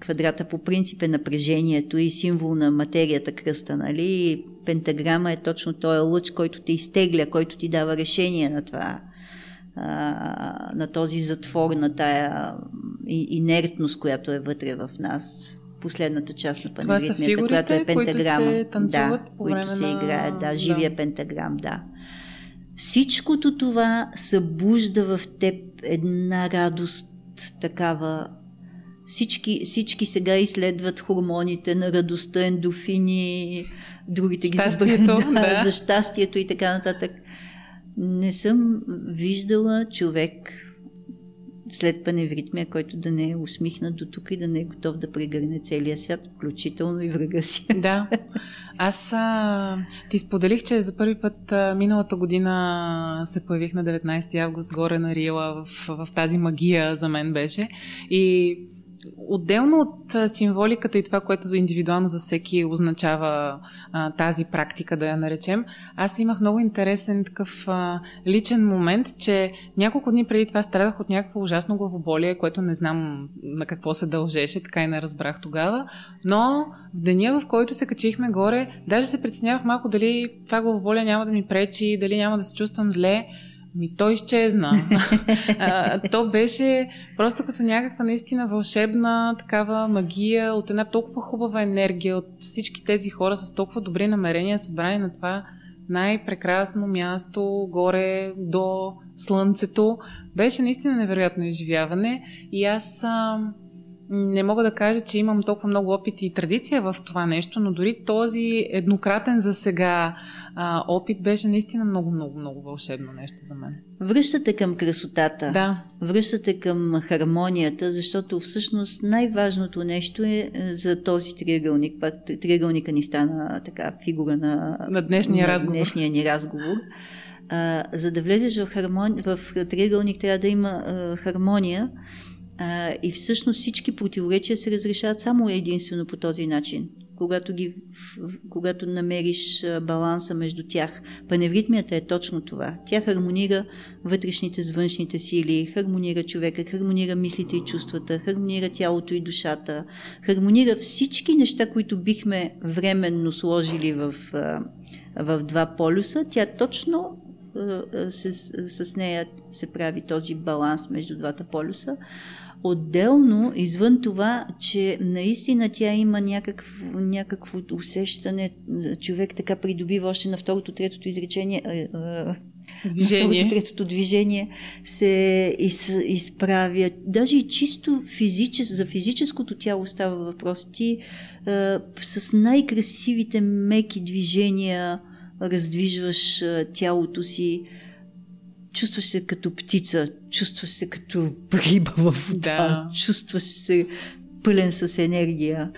квадрата по принцип е напрежението и символ на материята кръста, нали? Пентаграма е точно този лъч, който те изтегля, който ти дава решение на това, на този затвор, на тая инертност, която е вътре в нас. Последната част на паневритмията, която е пентаграма. Които се танцуват да, по време които се на... играят, да, живия да. пентаграм, да. Всичкото това събужда в теб една радост, такава всички, всички сега изследват хормоните на радостта, ендофини, другите ги забравят да, да. за щастието и така нататък. Не съм виждала човек след паневритмия, който да не е усмихнат до тук и да не е готов да прегърне целия свят, включително и врага си. Да. Аз а, ти споделих, че за първи път а, миналата година се появих на 19 август горе на Рила в, в тази магия за мен беше. И Отделно от символиката и това, което индивидуално за всеки означава а, тази практика, да я наречем, аз имах много интересен такъв а, личен момент, че няколко дни преди това страдах от някакво ужасно главоболие, което не знам на какво се дължеше, така и не разбрах тогава, но в деня, в който се качихме горе, даже се притеснявах малко дали това главоболие няма да ми пречи, дали няма да се чувствам зле, ми той изчезна. а, то беше просто като някаква наистина вълшебна такава магия от една толкова хубава енергия от всички тези хора с толкова добри намерения събрани на това най-прекрасно място горе до слънцето. Беше наистина невероятно изживяване и аз а, не мога да кажа, че имам толкова много опит и традиция в това нещо, но дори този еднократен за сега а, опит беше наистина много, много, много вълшебно нещо за мен. Връщате към красотата. Да. Връщате към хармонията, защото всъщност най-важното нещо е, е за този триъгълник. Пак триъгълника ни стана така фигура на, на днешния на разговор. Днешния ни разговор. А, за да влезеш в, хармони... в триъгълник, трябва да има а, хармония. А, и всъщност всички противоречия се разрешават само единствено по този начин когато, ги, когато намериш баланса между тях. Паневритмията е точно това. Тя хармонира вътрешните с външните сили, хармонира човека, хармонира мислите и чувствата, хармонира тялото и душата, хармонира всички неща, които бихме временно сложили в, в два полюса. Тя точно с, с нея се прави този баланс между двата полюса. Отделно, извън това, че наистина тя има някакво, някакво усещане, човек така придобива още на второто, третото изречение, движение. на второто, третото движение се из, изправя. Даже и чисто физичес, за физическото тяло става въпрос. Ти а, с най-красивите меки движения раздвижваш а, тялото си чувстваш се като птица, чувстваш се като риба в вода, да. чувстваш се пълен с енергия.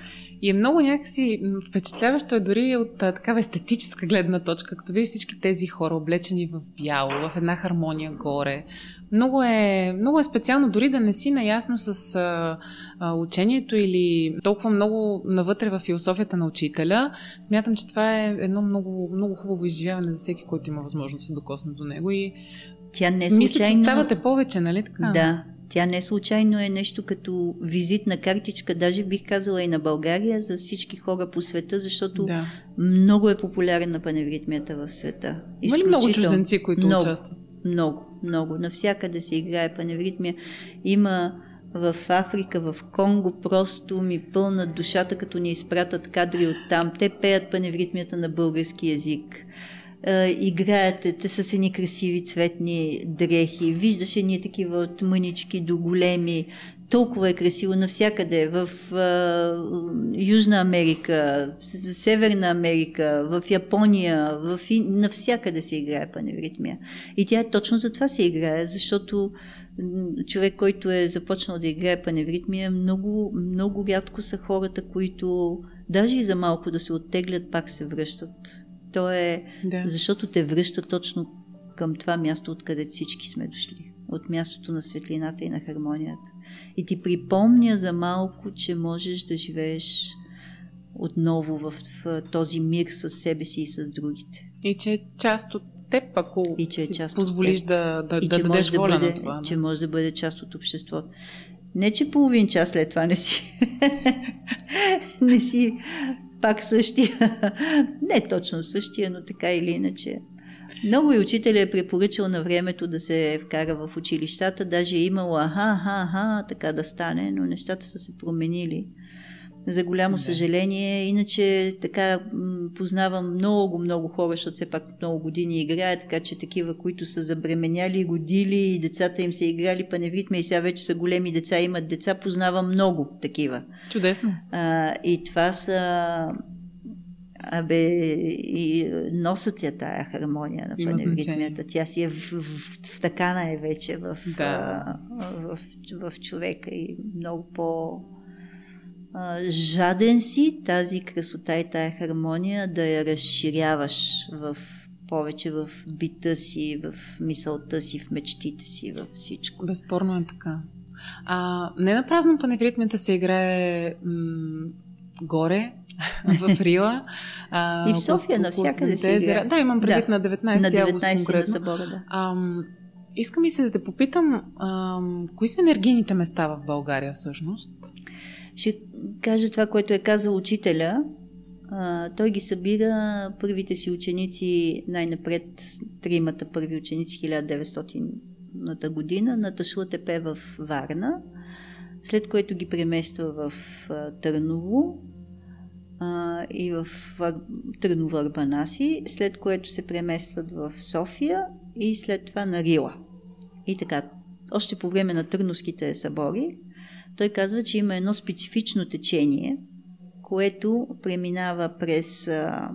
И е много някакси впечатляващо е дори от а, такава естетическа гледна точка, като видиш всички тези хора облечени в бяло, в една хармония горе. Много е, много е специално, дори да не си наясно с а, а, учението или толкова много навътре в философията на учителя. Смятам, че това е едно много, много хубаво изживяване за всеки, който има възможност да се докосне до него и тя не случайно... Мисля, че ставате повече, нали така? Да, тя не случайно е нещо като визитна картичка, даже бих казала и на България, за всички хора по света, защото да. много е популярен на паневритмията в света. Има ли много чужденци, които много, участват? Много, много. Навсякъде се играе паневритмия. Има в Африка, в Конго, просто ми пълнат душата, като ни изпратят кадри от там. Те пеят паневритмията на български язик играят те с едни красиви цветни дрехи. Виждаш едни такива от мънички до големи. Толкова е красиво навсякъде. В а, Южна Америка, Северна Америка, в Япония, в, навсякъде се играе паневритмия. И тя точно за това се играе, защото човек, който е започнал да играе паневритмия, много, много рядко са хората, които даже и за малко да се оттеглят, пак се връщат. То е, да. защото те връща точно към това място, откъде всички сме дошли. От мястото на светлината и на хармонията. И ти припомня за малко, че можеш да живееш отново в, в този мир с себе си и с другите. И че е част от теб, ако и че е част позволиш теб. да, да, и да че дадеш да воля бъде, на това. Че може да бъде част от обществото. Не, че половин час след това не си, не си пак същия. Не точно същия, но така или иначе. Много и учителя е препоръчал на времето да се вкара в училищата. Даже е имало аха, аха, аха, така да стане, но нещата са се променили за голямо да. съжаление. Иначе така познавам много, много хора, защото все пак много години играят, така че такива, които са забременяли, годили и децата им са играли паневритма и сега вече са големи деца, имат деца, познавам много такива. Чудесно. А, и това са Абе, и носът я тая хармония на паневритмията. Тя си е в, в, втакана е вече в, да. в, в, в човека и много по жаден си тази красота и тая хармония да я разширяваш в повече в бита си, в мисълта си, в мечтите си, във всичко. Безспорно е така. А, не на празно паневритмията се играе м- горе, в Рила. А, и в София навсякъде се играе. Да, имам предвид да. на 19, на 19 август. На събора, да. А, искам и се да те попитам, а, кои са енергийните места в България всъщност? Ще кажа това, което е казал учителя. Той ги събира първите си ученици, най-напред тримата първи ученици 1900-та година на Ташлатепе в Варна, след което ги премества в Търново и в Търново Арбанаси, след което се преместват в София и след това на Рила. И така, още по време на Търновските събори, той казва, че има едно специфично течение, което преминава през а,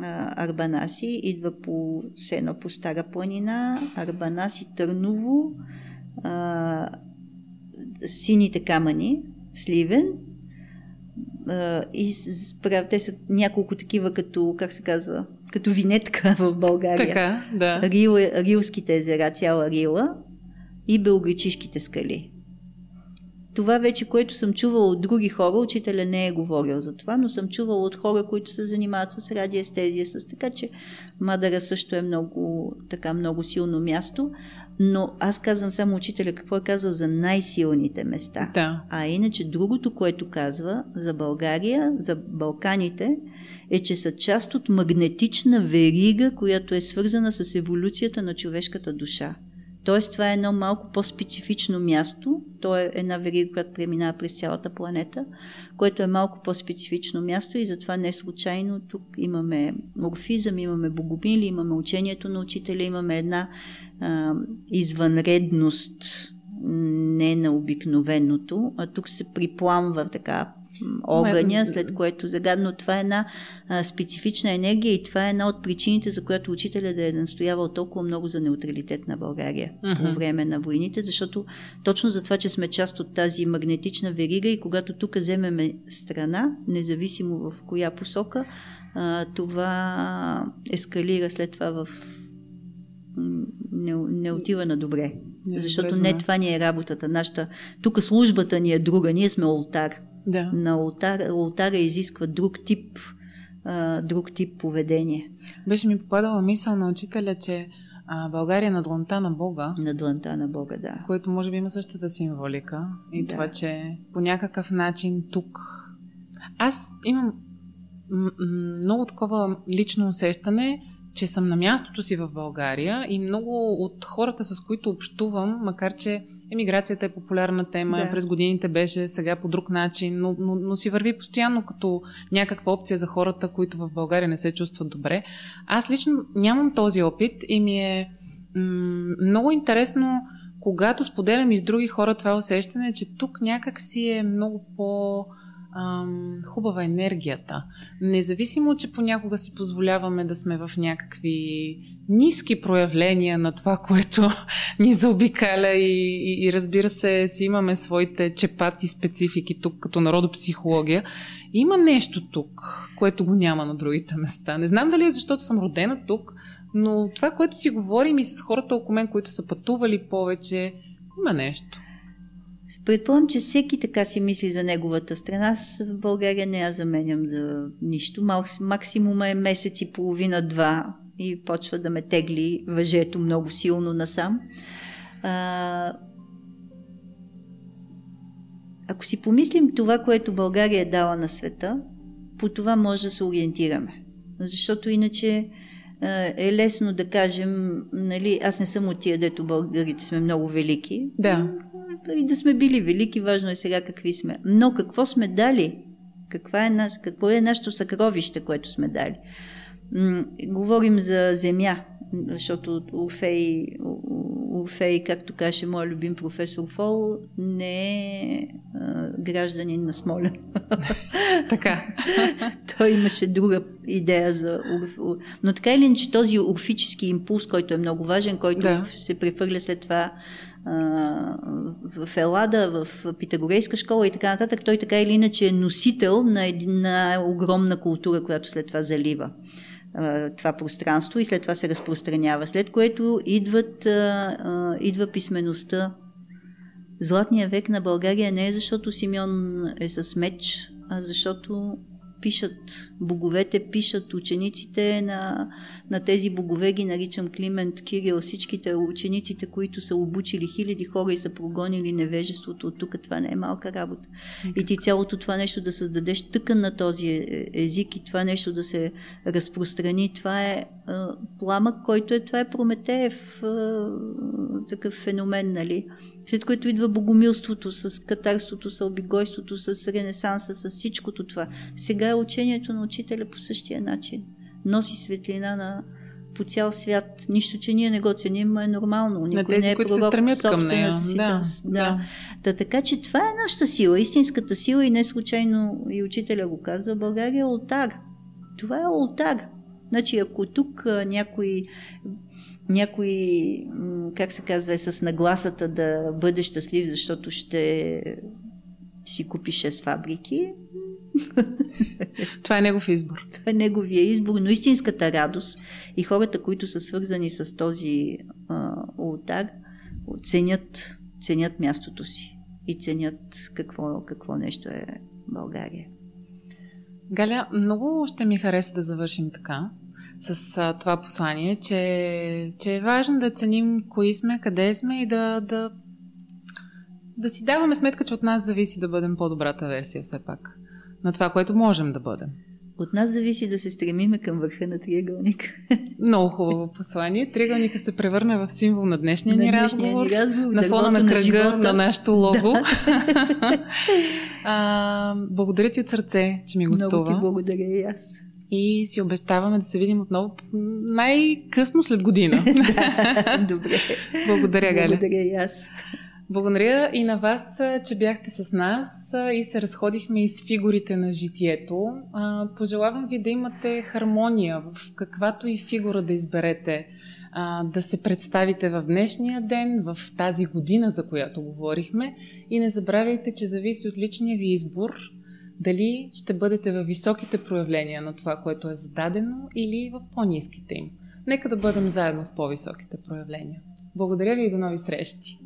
а, Арбанаси, идва по сено по Стара планина, Арбанаси, Търново, а, сините камъни, Сливен, и те са няколко такива като, как се казва, като винетка в България. Така, да. Рил, рилските езера, цяла Рила и белгичишките скали. Това вече, което съм чувала от други хора, учителя не е говорил за това, но съм чувала от хора, които се занимават с радиестезия, с така че Мадара също е много, така, много силно място. Но аз казвам само учителя какво е казал за най-силните места. Да. А иначе другото, което казва за България, за Балканите, е, че са част от магнетична верига, която е свързана с еволюцията на човешката душа. Тоест, това е едно малко по-специфично място. То е една верига, която преминава през цялата планета, което е малко по-специфично място и затова не случайно тук имаме морфизъм, имаме богомили, имаме учението на учителя, имаме една а, извънредност, не на обикновеното, а тук се припламва така огъня, след което загадно това е една а, специфична енергия и това е една от причините, за която учителя да е настоявал толкова много за неутралитет на България uh-huh. по време на войните, защото точно за това, че сме част от тази магнетична верига и когато тук вземеме страна, независимо в коя посока, а, това ескалира след това в не, не отива на добре. Не, защото не това ни е работата. Нашата, тук службата ни е друга, ние сме олтар. Да. На алтар, алтара изисква друг тип, а, друг тип поведение. Беше ми попадала мисъл на учителя, че а, България е на дланта на Бога. На дланта на Бога, да. Което може би има същата символика. И да. това, че по някакъв начин тук. Аз имам м- м- много такова лично усещане, че съм на мястото си в България и много от хората, с които общувам, макар че Емиграцията е популярна тема, да. през годините беше сега по друг начин, но, но, но си върви постоянно като някаква опция за хората, които в България не се чувстват добре. Аз лично нямам този опит и ми е м- много интересно, когато споделям и с други хора това усещане, че тук някак си е много по- ам, хубава енергията. Независимо, че понякога си позволяваме да сме в някакви ниски проявления на това, което ни заобикаля и, и, и разбира се, си имаме своите чепати специфики тук като народопсихология. Има нещо тук, което го няма на другите места. Не знам дали е защото съм родена тук, но това, което си говорим и с хората около мен, които са пътували повече, има нещо. Предполагам, че всеки така си мисли за неговата страна. Аз в България не я заменям за нищо. Максимума е месец и половина-два и почва да ме тегли въжето много силно насам. А, ако си помислим това, което България е дала на света, по това може да се ориентираме. Защото иначе е лесно да кажем, нали, аз не съм от тия, дето българите сме много велики. Да. И да сме били велики, важно е сега какви сме. Но какво сме дали? Каква е наш, какво е нашето съкровище, което сме дали? М- говорим за земя, защото Орфей, Орфей, както каже моят любим професор Фол, не е а, гражданин на Смоля. така. Той имаше друга идея за Но така или иначе този орфически импулс, който е много важен, който да. се прехвърля след това в Елада, в Питагорейска школа и така нататък, той така или иначе е носител на една огромна култура, която след това залива това пространство и след това се разпространява. След което идват, идва писмеността. Златния век на България не е защото Симеон е с меч, а защото пишат боговете, пишат учениците на, на тези богове, ги наричам Климент, Кирил, всичките учениците, които са обучили хиляди хора и са прогонили невежеството от тук, това не е малка работа. И ти цялото това нещо да създадеш тъкан на този е, език и това нещо да се разпространи, това е пламък, който е, това е Прометеев а, такъв феномен, нали? След което идва богомилството с катарството, с обигойството, с ренесанса, с всичкото това. Сега е учението на учителя по същия начин. Носи светлина на по цял свят. Нищо, че ние не го ценим, е нормално. Никой на тези, не е които се стремят към нея. Си, да, да. да. така че това е нашата сила, истинската сила и не случайно и учителя го казва, България е алтар. Това е алтар. Значи, ако тук някой някой, как се казва, е с нагласата да бъде щастлив, защото ще си купи 6 фабрики. Това е негов избор. Това е неговия избор, но истинската радост и хората, които са свързани с този а, ултар, ценят, ценят мястото си и ценят какво, какво нещо е България. Галя, много ще ми хареса да завършим така с а, това послание, че, че е важно да ценим кои сме, къде сме и да, да, да си даваме сметка, че от нас зависи да бъдем по-добрата версия все пак на това, което можем да бъдем. От нас зависи да се стремиме към върха на триъгълника. Много хубаво послание. Триъгълника се превърна в символ на днешния, на ни, разговор, ни разговор, на фона на кръга на, на нашето лого. Да. а, благодаря ти от сърце, че ми гостува. Много ти благодаря и аз и си обещаваме да се видим отново най-късно след година. Добре. Благодаря, Галя. Благодаря и аз. Благодаря и на вас, че бяхте с нас и се разходихме из фигурите на житието. Пожелавам ви да имате хармония в каквато и фигура да изберете да се представите в днешния ден, в тази година, за която говорихме. И не забравяйте, че зависи от личния ви избор дали ще бъдете във високите проявления на това, което е зададено или в по-низките им. Нека да бъдем заедно в по-високите проявления. Благодаря ви и до нови срещи!